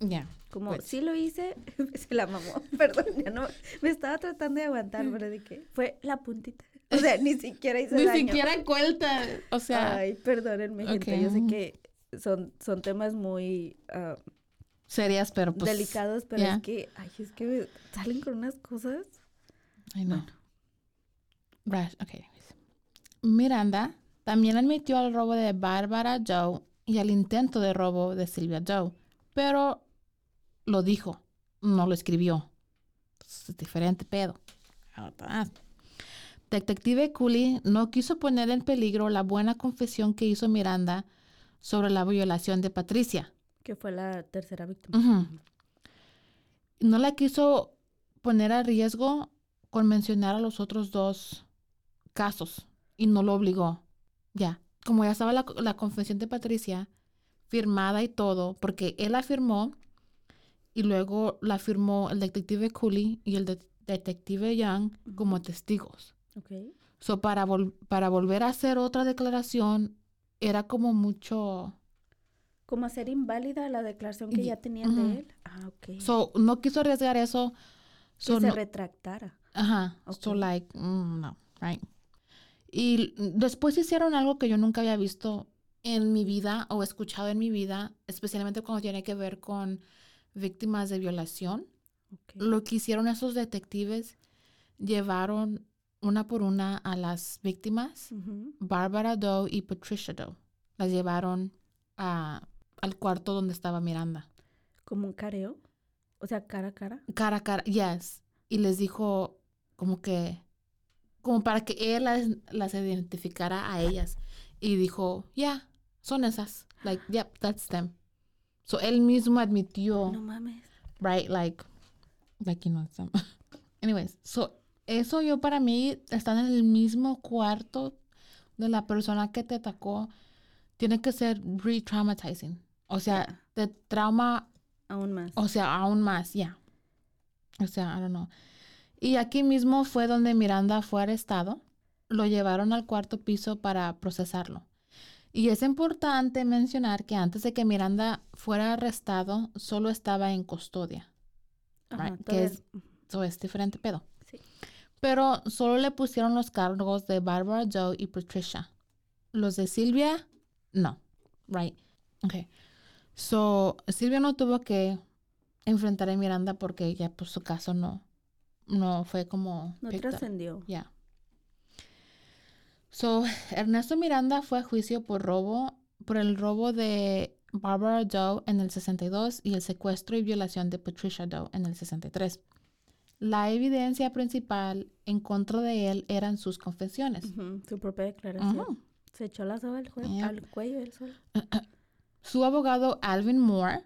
B: ya.
A: Como
B: Pues.
A: sí lo hice, *laughs* se la mamó. *laughs* Perdón, ya no me estaba tratando de aguantar, pero de que fue la puntita. O sea, ni siquiera hice *laughs*
B: Ni
A: daño.
B: siquiera cuenta, o sea,
A: Ay, perdónenme, gente. Yo sé que son, son temas muy ah,
B: serías, pero pues...
A: delicados, pero es que, ay, es que me salen con unas cosas.
B: I know. Right, okay. Miranda también admitió al robo de Bárbara Joe y al intento de robo de Silvia Joe, pero lo dijo, no lo escribió. Es diferente pedo. Ah. Detective Cooley no quiso poner en peligro la buena confesión que hizo Miranda sobre la violación de Patricia.
A: Que fue la tercera víctima.
B: No la quiso poner a riesgo con mencionar a los otros dos casos y no lo obligó. Ya, como ya estaba la, la confesión de Patricia firmada y todo, porque él la firmó y luego la firmó el detective Cooley y el de- detective Young como testigos.
A: Ok.
B: So, para, vol- para volver a hacer otra declaración era como mucho...
A: Como hacer inválida la declaración que
B: Y-
A: ya tenían
B: ujú.
A: de él. Ah, ok.
B: So, no quiso arriesgar eso.
A: que
B: So,
A: se
B: no-
A: retractara.
B: Ajá. So
A: Ok.
B: like, mm, no, right. Y después hicieron algo que yo nunca había visto en mi vida o escuchado en mi vida, especialmente cuando tiene que ver con víctimas de violación. Lo que hicieron esos detectives, llevaron una por una a las víctimas. Barbara Doe y Patricia Doe. Las llevaron a- al cuarto donde estaba Miranda.
A: Como un careo. O sea, cara a cara.
B: cara a cara, yes. Y les dijo como que, como para que él las, las identificara a ellas. Y dijo, yeah, son esas. Like, yep, that's them. So él mismo admitió,
A: No mames.
B: right, like, like, you know, some. Anyways, so eso yo para mí, estar en el mismo cuarto de la persona que te atacó, tiene que ser re-traumatizing. O sea, te trauma
A: Aún más.
B: o sea, aún más, ya. O sea, I don't know. Y aquí mismo fue donde Miranda fue arrestado. Lo llevaron al cuarto piso para procesarlo. Y es importante mencionar que antes de que Miranda fuera arrestado, solo estaba en custodia.
A: Ajá,
B: right? Que es, so es diferente pedo. Pero solo le pusieron los cargos de Barbara Joe y Patricia. Los de Silvia, no. Right. Okay. So, Silvia no tuvo que enfrentar a Miranda porque ya pues su caso no, no fue como...
A: No trascendió.
B: Ya. So, Ernesto Miranda fue a juicio por robo, por el robo de Barbara Doe en el 62 y el secuestro y violación de Patricia Doe en el 63. La evidencia principal en contra de él eran sus confesiones.
A: Su propia declaración. Se echó la soga al, al cuello él solo. *clears throat*
B: Su abogado Alvin Moore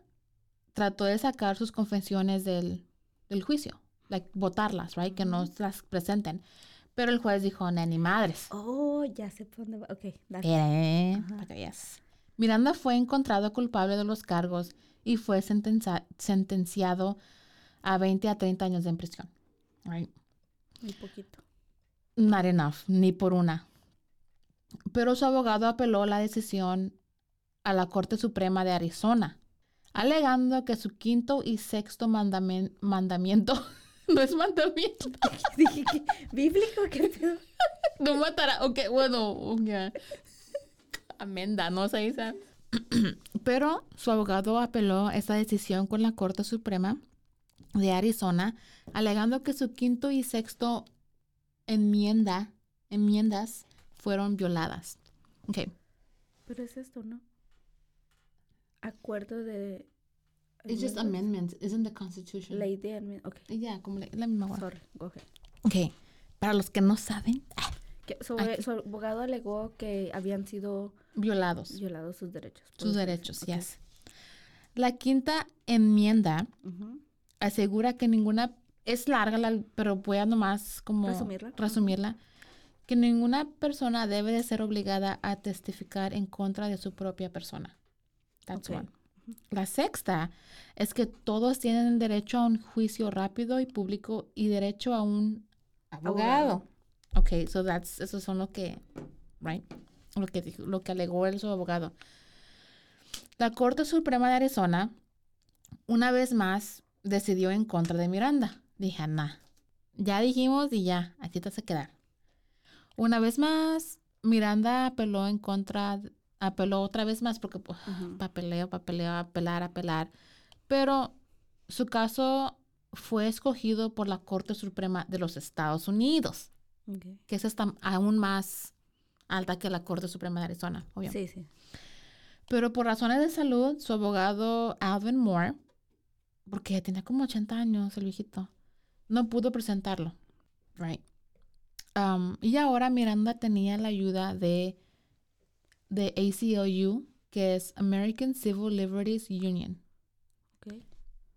B: trató de sacar sus confesiones del, del juicio, like, votarlas, right, que no las presenten. Pero el juez dijo, "Nah, ni madres.
A: Oh, ya sé por dónde va. Ok, dale.
B: Eh,
A: Ajá.
B: para que veas. Miranda fue encontrado culpable de los cargos y fue sentenciado a 20 a 30 años de prisión. Right?
A: Un poquito.
B: Not enough, ni por una. Pero su abogado apeló la decisión a la Corte Suprema de Arizona, alegando que su quinto y sexto mandamiento, *laughs* no es mandamiento, *laughs*
A: Dije que, ¿bíblico? ¿Qué pedo? *laughs*
B: no matará, ok, bueno, ok. Amenda, no se dice. *clears throat* Pero su abogado apeló esta decisión con la Corte Suprema de Arizona, alegando que su quinto y sexto enmienda, enmiendas fueron violadas. Ok.
A: Pero es esto, ¿no? Acuerdo de...
B: It's just amendments, isn't the Constitution?
A: Ley de admi- Ok,
B: Ya, como la, la misma hueá.
A: sorry, go ahead.
B: Ok. Para los que no saben, ah,
A: Que sobre- su abogado alegó que habían sido
B: violados
A: violados sus derechos.
B: sus derechos,
A: así. Ok.
B: yes. La quinta enmienda
A: Ujú.
B: Asegura que ninguna, es larga, la- pero voy a nomás como
A: Resumirla.
B: resumirla, que ninguna persona debe de ser obligada a testificar en contra de su propia persona. That's
A: Ok.
B: one. La sexta es que todos tienen derecho a un juicio rápido y público y derecho a un abogado. Ok, so that's, eso son lo que, right, lo que, dijo- lo que alegó el su abogado. La Corte Suprema de Arizona, una vez más, decidió en contra de Miranda. Dije, nah, ya dijimos y ya, aquí te vas a quedar. Una vez más, Miranda apeló en contra, apeló otra vez más porque pues,
A: Ujú.
B: papeleo, papeleo, apelar, apelar. Pero su caso fue escogido por la Corte Suprema de los Estados Unidos,
A: Ok.
B: que es hasta aún más alta que la Corte Suprema de Arizona, obvio.
A: Sí, sí.
B: Pero por razones de salud, su abogado Alvin Moore, porque ya tenía como 80 años el viejito, no pudo presentarlo. Right. Um, y ahora Miranda tenía la ayuda de, de ACLU, que es American Civil Liberties Union.
A: Ok.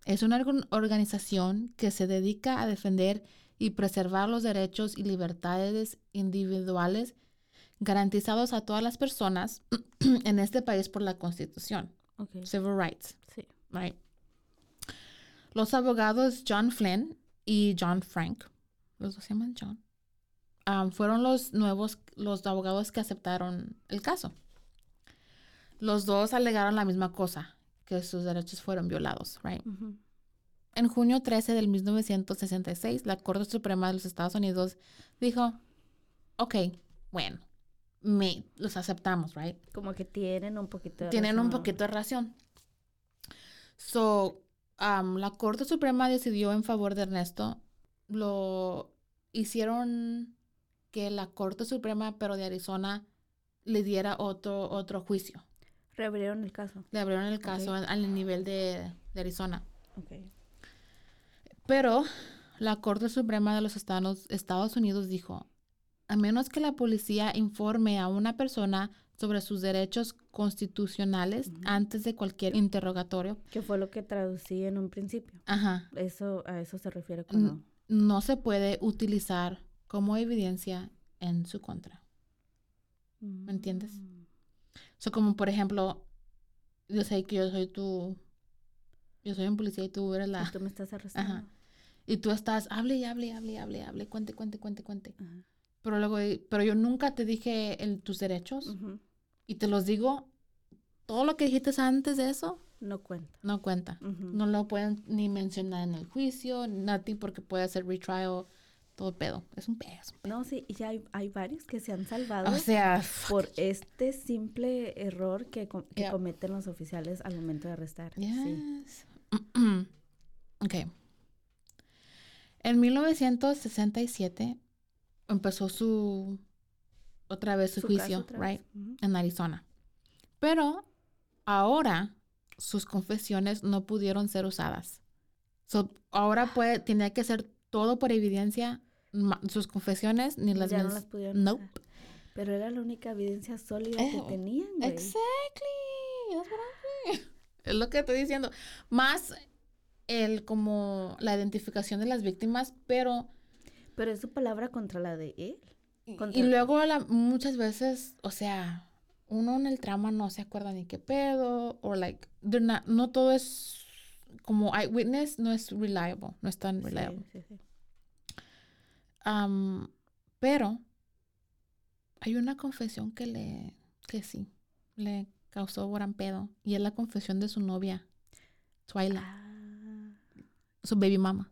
B: Es una organ- organización que se dedica a defender y preservar los derechos y libertades individuales garantizados a todas las personas *clears throat* en este país por la Constitución.
A: Ok.
B: Civil Rights,
A: Sí.
B: right? Los abogados John Flynn y John Frank, los dos se llaman John, um, fueron los nuevos, los abogados que aceptaron el caso. Los dos alegaron la misma cosa, que sus derechos fueron violados, right? En junio 13 del 1966, la Corte Suprema de los Estados Unidos dijo, ok, bueno, me, los aceptamos, right?
A: Como que tienen un poquito de
B: Tienen un poquito de razón. So, um, la Corte Suprema decidió en favor de Ernesto. Lo hicieron que la Corte Suprema, pero de Arizona, le diera otro, otro juicio.
A: Reabrieron el caso.
B: Le abrieron el caso al, al nivel de, de Arizona.
A: Ok.
B: Pero la Corte Suprema de los Estados, Estados Unidos dijo, a menos que la policía informe a una persona sobre sus derechos constitucionales antes de cualquier interrogatorio,
A: Que fue lo que traducí en un principio.
B: ajá,
A: Eso, a eso se refiere cuando...
B: no se puede utilizar como evidencia en su contra. ¿Me entiendes?
A: Mm.
B: So, como por ejemplo, yo sé que yo soy tu, yo soy un policía y tú eres
A: Y
B: la,
A: tú me estás arrestando.
B: ajá, y tú estás, hable y hable y hable y hable, y hable, cuente, cuente, cuente, cuente.
A: Ajá.
B: Pero luego, pero yo nunca te dije el- tus derechos
A: Ujú.
B: Y te los digo, todo lo que dijiste antes de eso,
A: No cuenta.
B: no cuenta. No lo pueden ni mencionar en el juicio, nada, porque puede hacer retrial, todo pedo. Es un pedo. es un
A: No, sí, y ya hay, hay varios que se han salvado
B: pedo. O sea,
A: por este simple error que, com- que
B: Yeah.
A: cometen los oficiales al momento de arrestar. Sí.
B: Yes. *clears throat* ok. En 1967 empezó su otra vez su, juicio, right, en Arizona. Pero ahora sus confesiones no pudieron ser usadas. So, ahora puede tenía que ser todo por evidencia. Sus confesiones ni las
A: Ya no las pudieron
B: Nope.
A: usar. Pero era la única evidencia sólida
B: Eh,
A: que tenían, güey.
B: Exactly. *laughs* Es lo que estoy diciendo. Más el como la identificación de las víctimas, pero
A: Pero es su palabra contra la de él.
B: Y luego la- muchas veces, o sea, uno en el trama no se acuerda ni qué pedo o like not- no todo es como eyewitness no es reliable, no es tan reliable.
A: sí, sí.
B: Am, pero hay una confesión que le, que sí, le causó gran pedo. Y es la confesión de su novia, Twyla,
A: Ah,
B: su baby mama.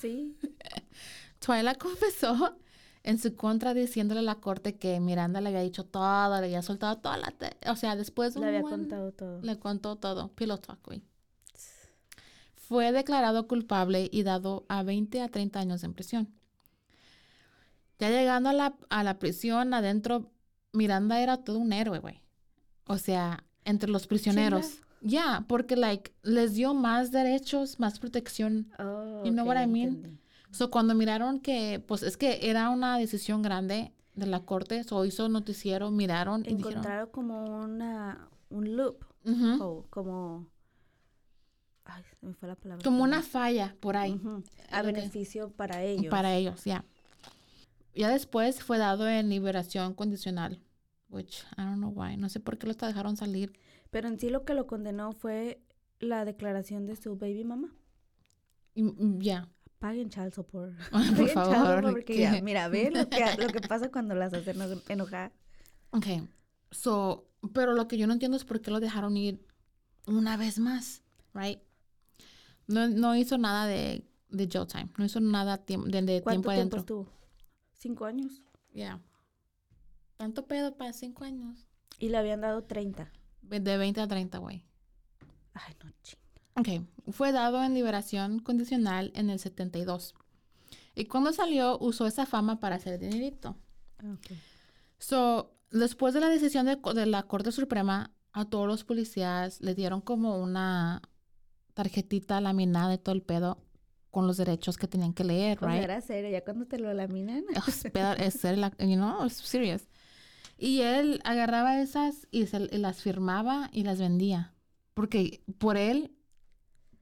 A: sí. *laughs*
B: Twyla confesó en su contra diciéndole a la corte que Miranda le había dicho todo, le había soltado toda la... o sea, después de
A: Le había
B: buen-
A: contado todo.
B: Le contó todo. Pillow talk, güey. Fue declarado culpable y dado a 20 a 30 años en prisión. Ya llegando a la, a la prisión, adentro, Miranda era todo un héroe, güey. O sea, entre los prisioneros. Ya, porque, like, les dio más derechos, más protección.
A: Oh,
B: You know what I mean?
A: entendí.
B: So, cuando miraron que, pues, es que era una decisión grande de la corte, so hizo noticiero, miraron y dijeron...
A: Encontraron como una, un loop. O como... Ay, se me fue la palabra.
B: Como una falla por ahí.
A: A
B: lo que-
A: beneficio para ellos.
B: Para ellos, ya. Ya después fue dado en liberación condicional. Which, I don't know why. No sé por qué los dejaron salir.
A: Pero en sí lo que lo condenó fue la declaración de su baby mamá.
B: Mm, Ya.
A: Paguen child support.
B: Por *laughs*
A: Paguen child
B: favor,
A: support porque
B: que-
A: ya, mira, ve lo que, lo que pasa cuando las hacen enojar.
B: Ok. So, pero lo que yo no entiendo es por qué lo dejaron ir una vez más, right? No, no hizo nada de, de jail time. No hizo nada de, de
A: ¿Cuánto
B: tiempo
A: tiempo
B: adentro.
A: estuvo? Cinco años.
B: Ya. ¿Tanto pedo para cinco años?
A: Y le habían dado 30.
B: De 20 a 30, güey.
A: Ay, no, ching.
B: Ok, fue dado en liberación condicional en el 72. Y cuando salió, usó esa fama para hacer dinerito.
A: Ok.
B: So, después de la decisión de, de la Corte Suprema, a todos los policías le dieron como una tarjetita laminada y todo el pedo con los derechos que tenían que leer,
A: Pues
B: right?
A: era serio, ya cuando te lo laminan.
B: Es *laughs* pedo- es ser la- you know, serious. Y él agarraba esas y, se- y las firmaba y las vendía. Porque por él,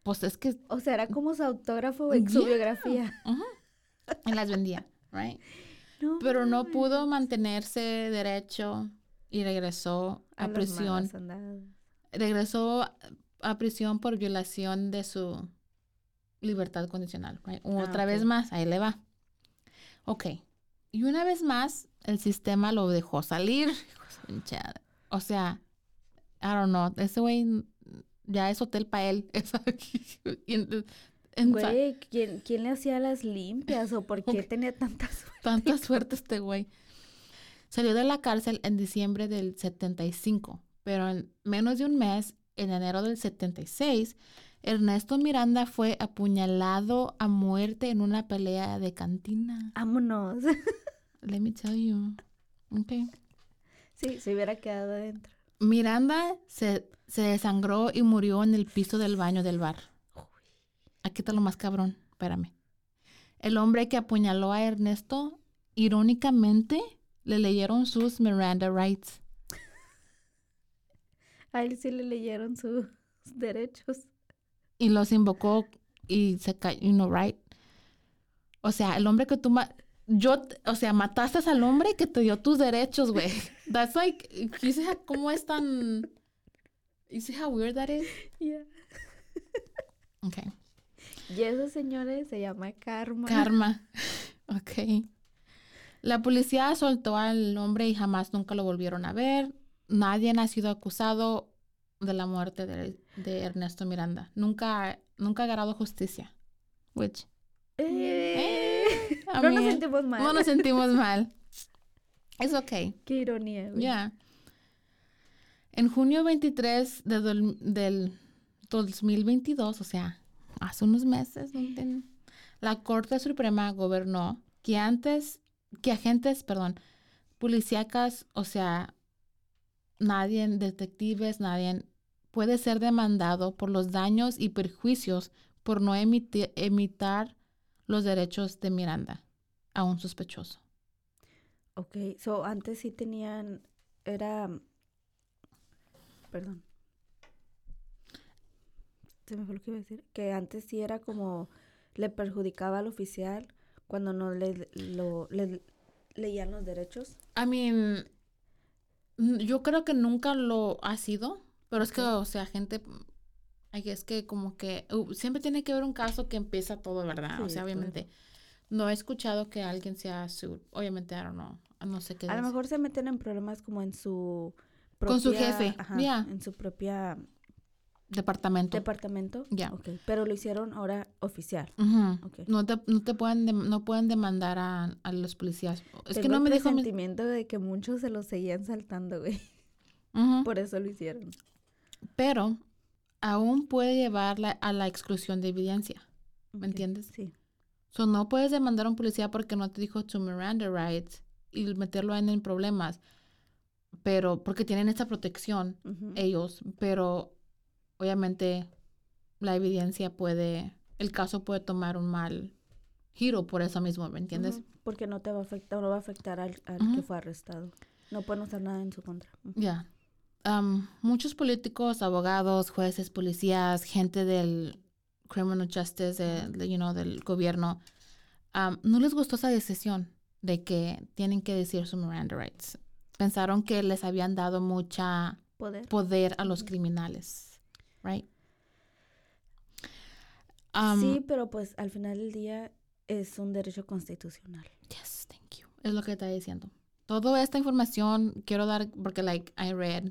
B: pues es que
A: O sea, era como su autógrafo en su biografía.
B: Ujú. Y las vendía, right?
A: No,
B: Pero no pudo mantenerse derecho y regresó a, prisión. Regresó a prisión por violación de su libertad condicional. right? Otra
A: Ah,
B: vez
A: ok.
B: más, ahí le va. Ok. Y una vez más, el sistema lo dejó salir. *laughs* O sea, I don't know. Ese güey ya es hotel para él. *laughs* Y en- en-
A: Güey, ¿quién, ¿quién le hacía las limpias o por qué tenía tantas suerte?
B: Tanta suerte este güey. Salió de la cárcel en diciembre del 75, pero en menos de un mes, en enero del 76, Ernesto Miranda fue apuñalado a muerte en una pelea de cantina.
A: Vámonos. *laughs*
B: Let me tell you. Okay.
A: sí, se hubiera quedado adentro.
B: Miranda se, se desangró y murió en el piso del baño del bar. Aquí está lo más cabrón. Espérame. El hombre que apuñaló a Ernesto, irónicamente, le leyeron sus Miranda rights. *laughs*
A: A él sí le leyeron sus derechos.
B: y los invocó y se cayó, you know, right? O sea, el hombre que tú ma- yo, o sea, mataste al hombre que te dio tus derechos, güey. *laughs* That's like, you see how- cómo es tan, you see how weird that is?
A: Yeah. *laughs*
B: Okay.
A: Y eso, señores, se llama karma.
B: Karma. *laughs* Ok. La policía soltó al hombre y jamás nunca lo volvieron a ver. nadie ha sido acusado de la muerte de, de Ernesto Miranda. Nunca, nunca ha agarrado justicia. Which,
A: Eh,
B: I
A: no nos sentimos mal.
B: no nos sentimos mal. Es okay.
A: Qué ironía.
B: Ya. En junio 23 de dol- del 2022, o sea, hace unos meses, la Corte Suprema gobernó que antes, que agentes, perdón, policíacas, o sea, nadie, detectives, nadie puede ser demandado por los daños y perjuicios por no emitir, imitar los derechos de Miranda a un sospechoso.
A: Ok, so antes sí tenían, era, perdón, se me fue lo que iba a decir, que antes sí era como, le perjudicaba al oficial cuando no le, lo, le leían los derechos.
B: I mean, yo creo que nunca lo ha sido, pero es que, o sea, gente, ay, es que como que uh, siempre tiene que haber un caso que empieza todo, ¿verdad? o sea, obviamente, no he escuchado que alguien sea sued. Obviamente, I don't know, no sé qué
A: A lo mejor se meten en problemas como en su
B: Con su
A: propia-
B: jefe,
A: ajá,
B: ya.
A: en su propia
B: Departamento.
A: departamento.
B: Ya.
A: Ok, pero lo hicieron ahora oficial.
B: Ujú.
A: Ok.
B: No te, no te pueden, dem- no pueden demandar a, a los policías. Es que no
A: el
B: me dijo mi-
A: presentimiento de que muchos se lo seguían saltando, güey.
B: Ujú.
A: Por eso lo hicieron.
B: Pero aún puede llevarla a la exclusión de evidencia. ¿Me entiendes?
A: Sí.
B: So, no puedes demandar a un policía porque no te dijo tu Miranda rights y meterlo en, en problemas. Pero, porque tienen esta protección ellos, pero obviamente la evidencia puede, el caso puede tomar un mal giro por eso mismo, ¿me entiendes?
A: Porque no te va a afectar, no va a afectar al, que fue arrestado. No pueden usar nada en su contra.
B: Ya. Am, muchos políticos, abogados, jueces, policías, gente del criminal justice, de- de, you know, del gobierno, am, no les gustó esa decisión de que tienen que decir su Miranda rights. Pensaron que les habían dado mucha
A: Poder.
B: poder a los criminales, right? Am,
A: sí, pero pues al final del día es un derecho constitucional.
B: Yes, thank you. Es lo que está diciendo. Toda esta información quiero dar porque, like, I read,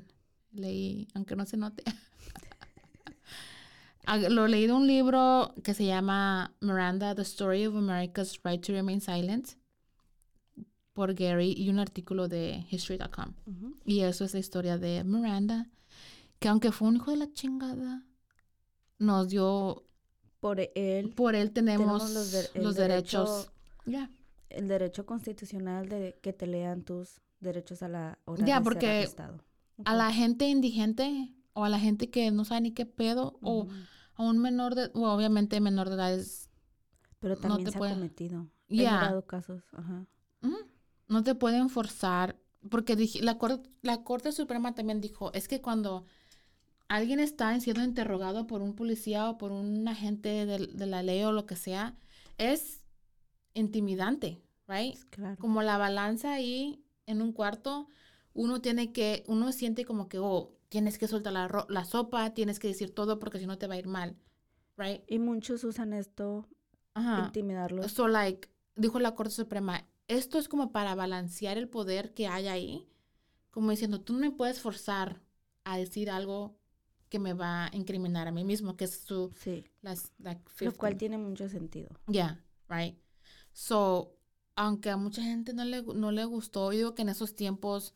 B: leí, aunque no se note. *laughs* Ah, Lo leí de un libro que se llama Miranda, The Story of America's Right to Remain Silent por Gary y un artículo de History.com. Y eso es la historia de Miranda, que aunque fue un hijo de la chingada, nos dio,
A: Por él,
B: por él tenemos,
A: Tenemos los de-
B: los,
A: el
B: derechos.
A: derecho-
B: Ya.
A: el derecho constitucional de que te lean tus derechos a la hora
B: Ya,
A: de
B: porque
A: ser arrestado.
B: A la gente indigente o a la gente que no sabe ni qué pedo o a un menor de, o obviamente menor de edad es,
A: Pero
B: no te
A: se
B: puede-
A: ha cometido.
B: Ya.
A: casos. Ajá.
B: No te pueden forzar porque dije, la, cor- la Corte Suprema también dijo, es que cuando alguien está siendo interrogado por un policía o por un agente de, de la ley o lo que sea, es intimidante, right?
A: Claro.
B: como la balanza ahí en un cuarto, uno tiene que, uno siente como que, oh, tienes que soltar la, ro- la sopa, tienes que decir todo porque si no te va a ir mal, right?
A: Y muchos usan esto,
B: Ajá.
A: intimidarlos.
B: So, like, dijo la Corte Suprema, esto es como para balancear el poder que hay ahí, como diciendo, tú no me puedes forzar a decir algo que me va a incriminar a mí mismo, que es su,
A: Sí.
B: las, like,
A: Lo
B: 50.
A: cual tiene mucho sentido.
B: Yeah, right. So, aunque a mucha gente no le, no le gustó, yo digo que en esos tiempos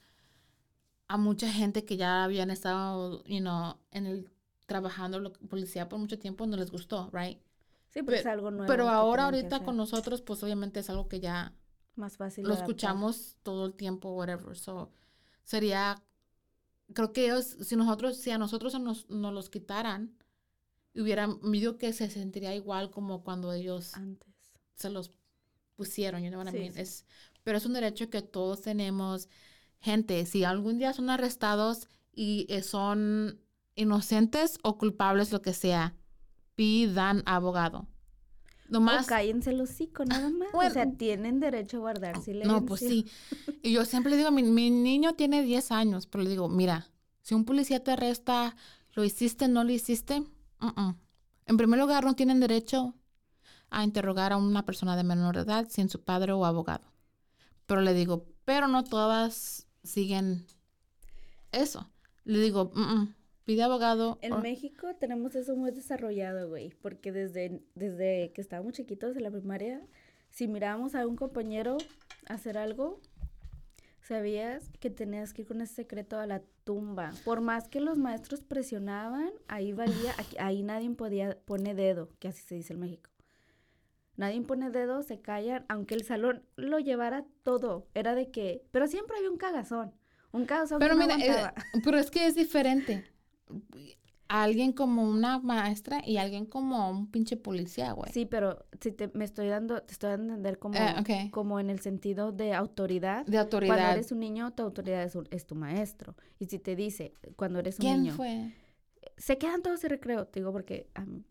B: a mucha gente que ya habían estado, you know, en el trabajando la policía por mucho tiempo no les gustó, right?
A: Sí, pero
B: Pe-
A: es algo nuevo.
B: Pero ahora ahorita con nosotros, pues obviamente es algo que ya
A: Más fácil.
B: lo
A: adaptar.
B: escuchamos todo el tiempo, whatever. So, sería, creo que ellos, si nosotros, si a nosotros nos, nos los quitaran, hubieran, digo que se sentiría igual como cuando ellos
A: Antes.
B: se los pusieron, you know what I
A: Sí,
B: mean?
A: sí.
B: Es, pero es un derecho que todos tenemos. Gente, si algún día son arrestados y eh, son inocentes o culpables, lo que sea, pidan abogado. Nomás,
A: O cállense el hocico, nada *laughs* más.
B: Bueno.
A: o sea, tienen derecho a guardar silencio.
B: no, pues sí. Y yo siempre le digo, mi, mi niño tiene 10 años, pero le digo, mira, si un policía te arresta, ¿lo hiciste, no lo hiciste? Mm-mm. En primer lugar, no tienen derecho a interrogar a una persona de menor edad sin su padre o abogado. Pero le digo, pero no todas siguen eso. Le digo, "Mm, mm, pide abogado.
A: En
B: o-
A: México tenemos eso muy desarrollado, güey, porque desde, desde que estábamos chiquitos en la primaria, si mirábamos a un compañero hacer algo, sabías que tenías que ir con ese secreto a la tumba. Por más que los maestros presionaban, ahí valía, ahí nadie podía pone dedo, que así se dice en México. Nadie pone dedo, se callan, aunque el salón lo llevara todo. Era de que, pero siempre había un cagazón, un cagazón
B: Pero
A: que no
B: mira, eh,
A: aguantaba. *laughs*
B: pero es que es diferente. Alguien como una maestra y alguien como un pinche policía, güey.
A: Sí, pero si te, me estoy dando, te estoy dando a entender como,
B: Eh,
A: como en el sentido de autoridad.
B: De autoridad.
A: Cuando eres un niño, tu autoridad es, un- es tu maestro. Y si te dice, cuando eres un
B: ¿Quién
A: niño,
B: fue?
A: se quedan todos sin recreo, te digo porque mí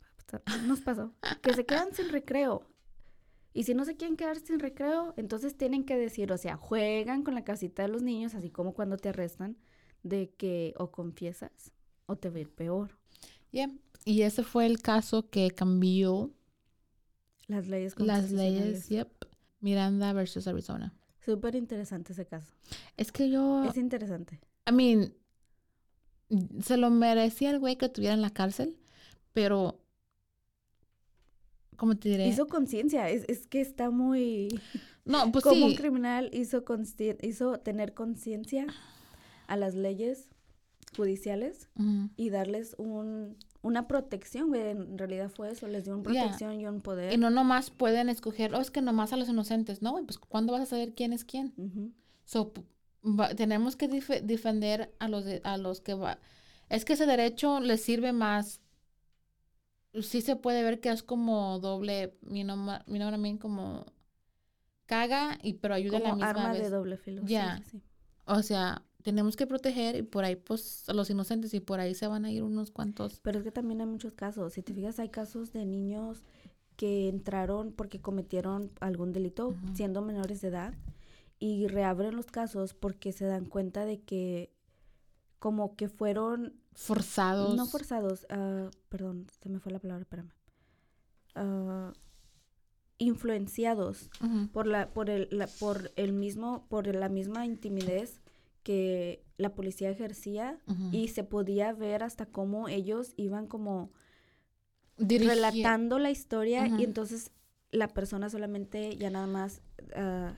A: nos pasó, que se quedan sin recreo. Y si no se quieren quedar sin recreo, entonces tienen que decir, o sea, juegan con la casita de los niños, así como cuando te arrestan, de que o confiesas o te va a ir peor.
B: Yeah. Y ese fue el caso que cambió
A: Las leyes
B: las leyes, yep. Miranda versus Arizona.
A: Súper interesante ese caso.
B: Es que yo,
A: Es interesante.
B: I mean, se lo merecía el güey que estuviera en la cárcel, pero, ¿cómo te diré?
A: Hizo conciencia, es, es que está muy... *laughs*
B: no, pues
A: como un criminal hizo, hizo tener conciencia a las leyes judiciales y darles un, una protección, güey, en realidad fue eso, les dio una protección y un poder.
B: Y no nomás pueden escoger, oh, es que nomás a los inocentes, ¿no? Pues, ¿cuándo vas a saber quién es quién? So, va- tenemos que dif- defender a los, de- a los que va. Es que ese derecho les sirve más. Sí se puede ver que es como doble, you know, ma- you know what I mean? como caga y pero ayuda a la misma
A: arma
B: vez.
A: de doble filo.
B: Ya.
A: sí, sí.
B: O sea, tenemos que proteger y por ahí pues a los inocentes y por ahí se van a ir unos cuantos.
A: Pero es que también hay muchos casos. Si te fijas, hay casos de niños que entraron porque cometieron algún delito siendo menores de edad y reabren los casos porque se dan cuenta de que como que fueron
B: Forzados.
A: no forzados, ah, perdón, se me fue la palabra, espérame. Ah, influenciados por la por el la- por el mismo por la misma intimidez que la policía ejercía y se podía ver hasta cómo ellos iban como relatando la historia y entonces la persona solamente ya nada más ah,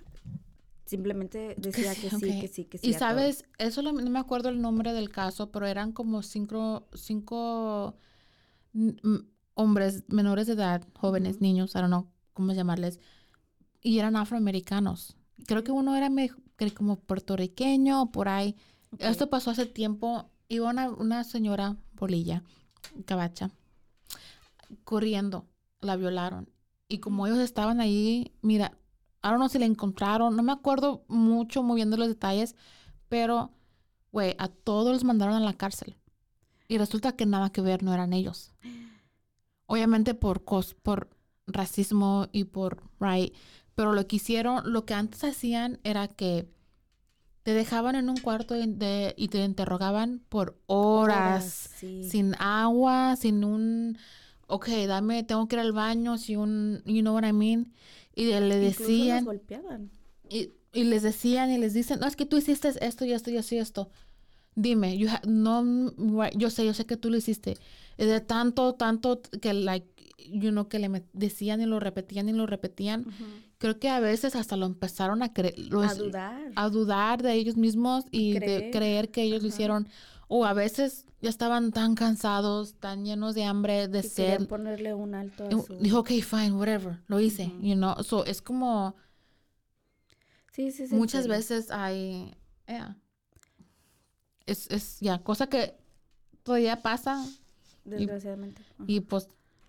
A: simplemente decía que sí, que sí, que sí.
B: Y
A: todo.
B: sabes, eso lo- no me acuerdo el nombre del caso, pero eran como cinco, cinco hombres menores de edad, jóvenes, niños, I don't know cómo llamarles, y eran afroamericanos. Creo que uno era me- como puertorriqueño o por ahí. Esto pasó hace tiempo. Iba una, una señora bolilla, cabacha, corriendo. La violaron. Y como ellos estaban ahí, mira, ahora no si la encontraron. No me acuerdo mucho muy bien de los detalles, pero, güey, a todos los mandaron a la cárcel. Y resulta que nada que ver, no eran ellos. Obviamente por, cos por racismo y por, right. Pero lo que hicieron, lo que antes hacían era que te dejaban en un cuarto de- de- y te interrogaban por horas,
A: sí.
B: sin agua, sin un, ok, dame, tengo que ir al baño, sin un, you know what I mean, y le decían,
A: golpeaban.
B: y, y les decían y les dicen, no, es que tú hiciste esto y esto y esto y esto. Dime, you ha- no, yo sé, yo sé que tú lo hiciste. Y de tanto, tanto que, like, you know, que le decían y lo repetían y lo repetían.
A: Ujú.
B: Creo que a veces hasta lo empezaron a creer.
A: a dudar.
B: A dudar de ellos mismos y de
A: Creer.
B: creer que ellos lo
A: Ajá.
B: hicieron. O a veces ya estaban tan cansados, tan llenos de hambre, de
A: y
B: sed.
A: ponerle un alto a su...
B: Dijo, ok, fine, whatever. Lo hice,
A: Ujú.
B: you know. So, es como...
A: Sí, sí, sí.
B: Muchas veces hay, yeah. es, es ya, cosa que todavía pasa
A: Desgraciadamente.
B: Y pues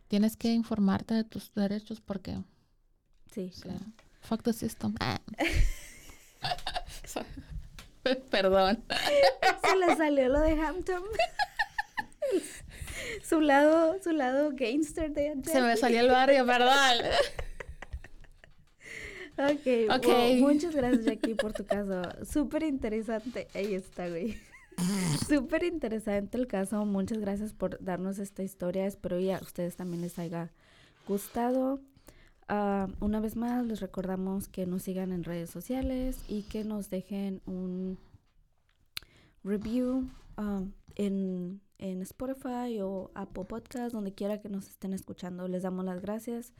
B: tienes que informarte de tus derechos porque,
A: Sí, claro.
B: fuck the system. *laughs* Ah. *laughs* *laughs* *laughs* Perdón.
A: Se le salió lo de Hampton. *laughs* su lado, su lado gangster de
B: Se me salió el barrio, perdón.
A: Ok,
B: Ok.
A: wow, muchas gracias Jackie por tu caso. Súper interesante. Ahí está, güey. Súper interesante el caso. Muchas gracias por darnos esta historia. Espero y a ustedes también les haya gustado. Ah, una vez más, les recordamos que nos sigan en redes sociales y que nos dejen un, review um, en, en Spotify o Apple Podcast, donde quiera que nos estén escuchando. Les damos las gracias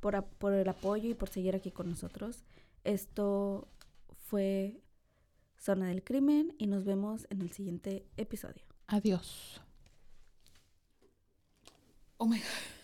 A: por, por el apoyo y por seguir aquí con nosotros. Esto fue Zona del Crimen y nos vemos en el siguiente episodio.
B: Adiós. Oh my God.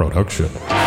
C: production.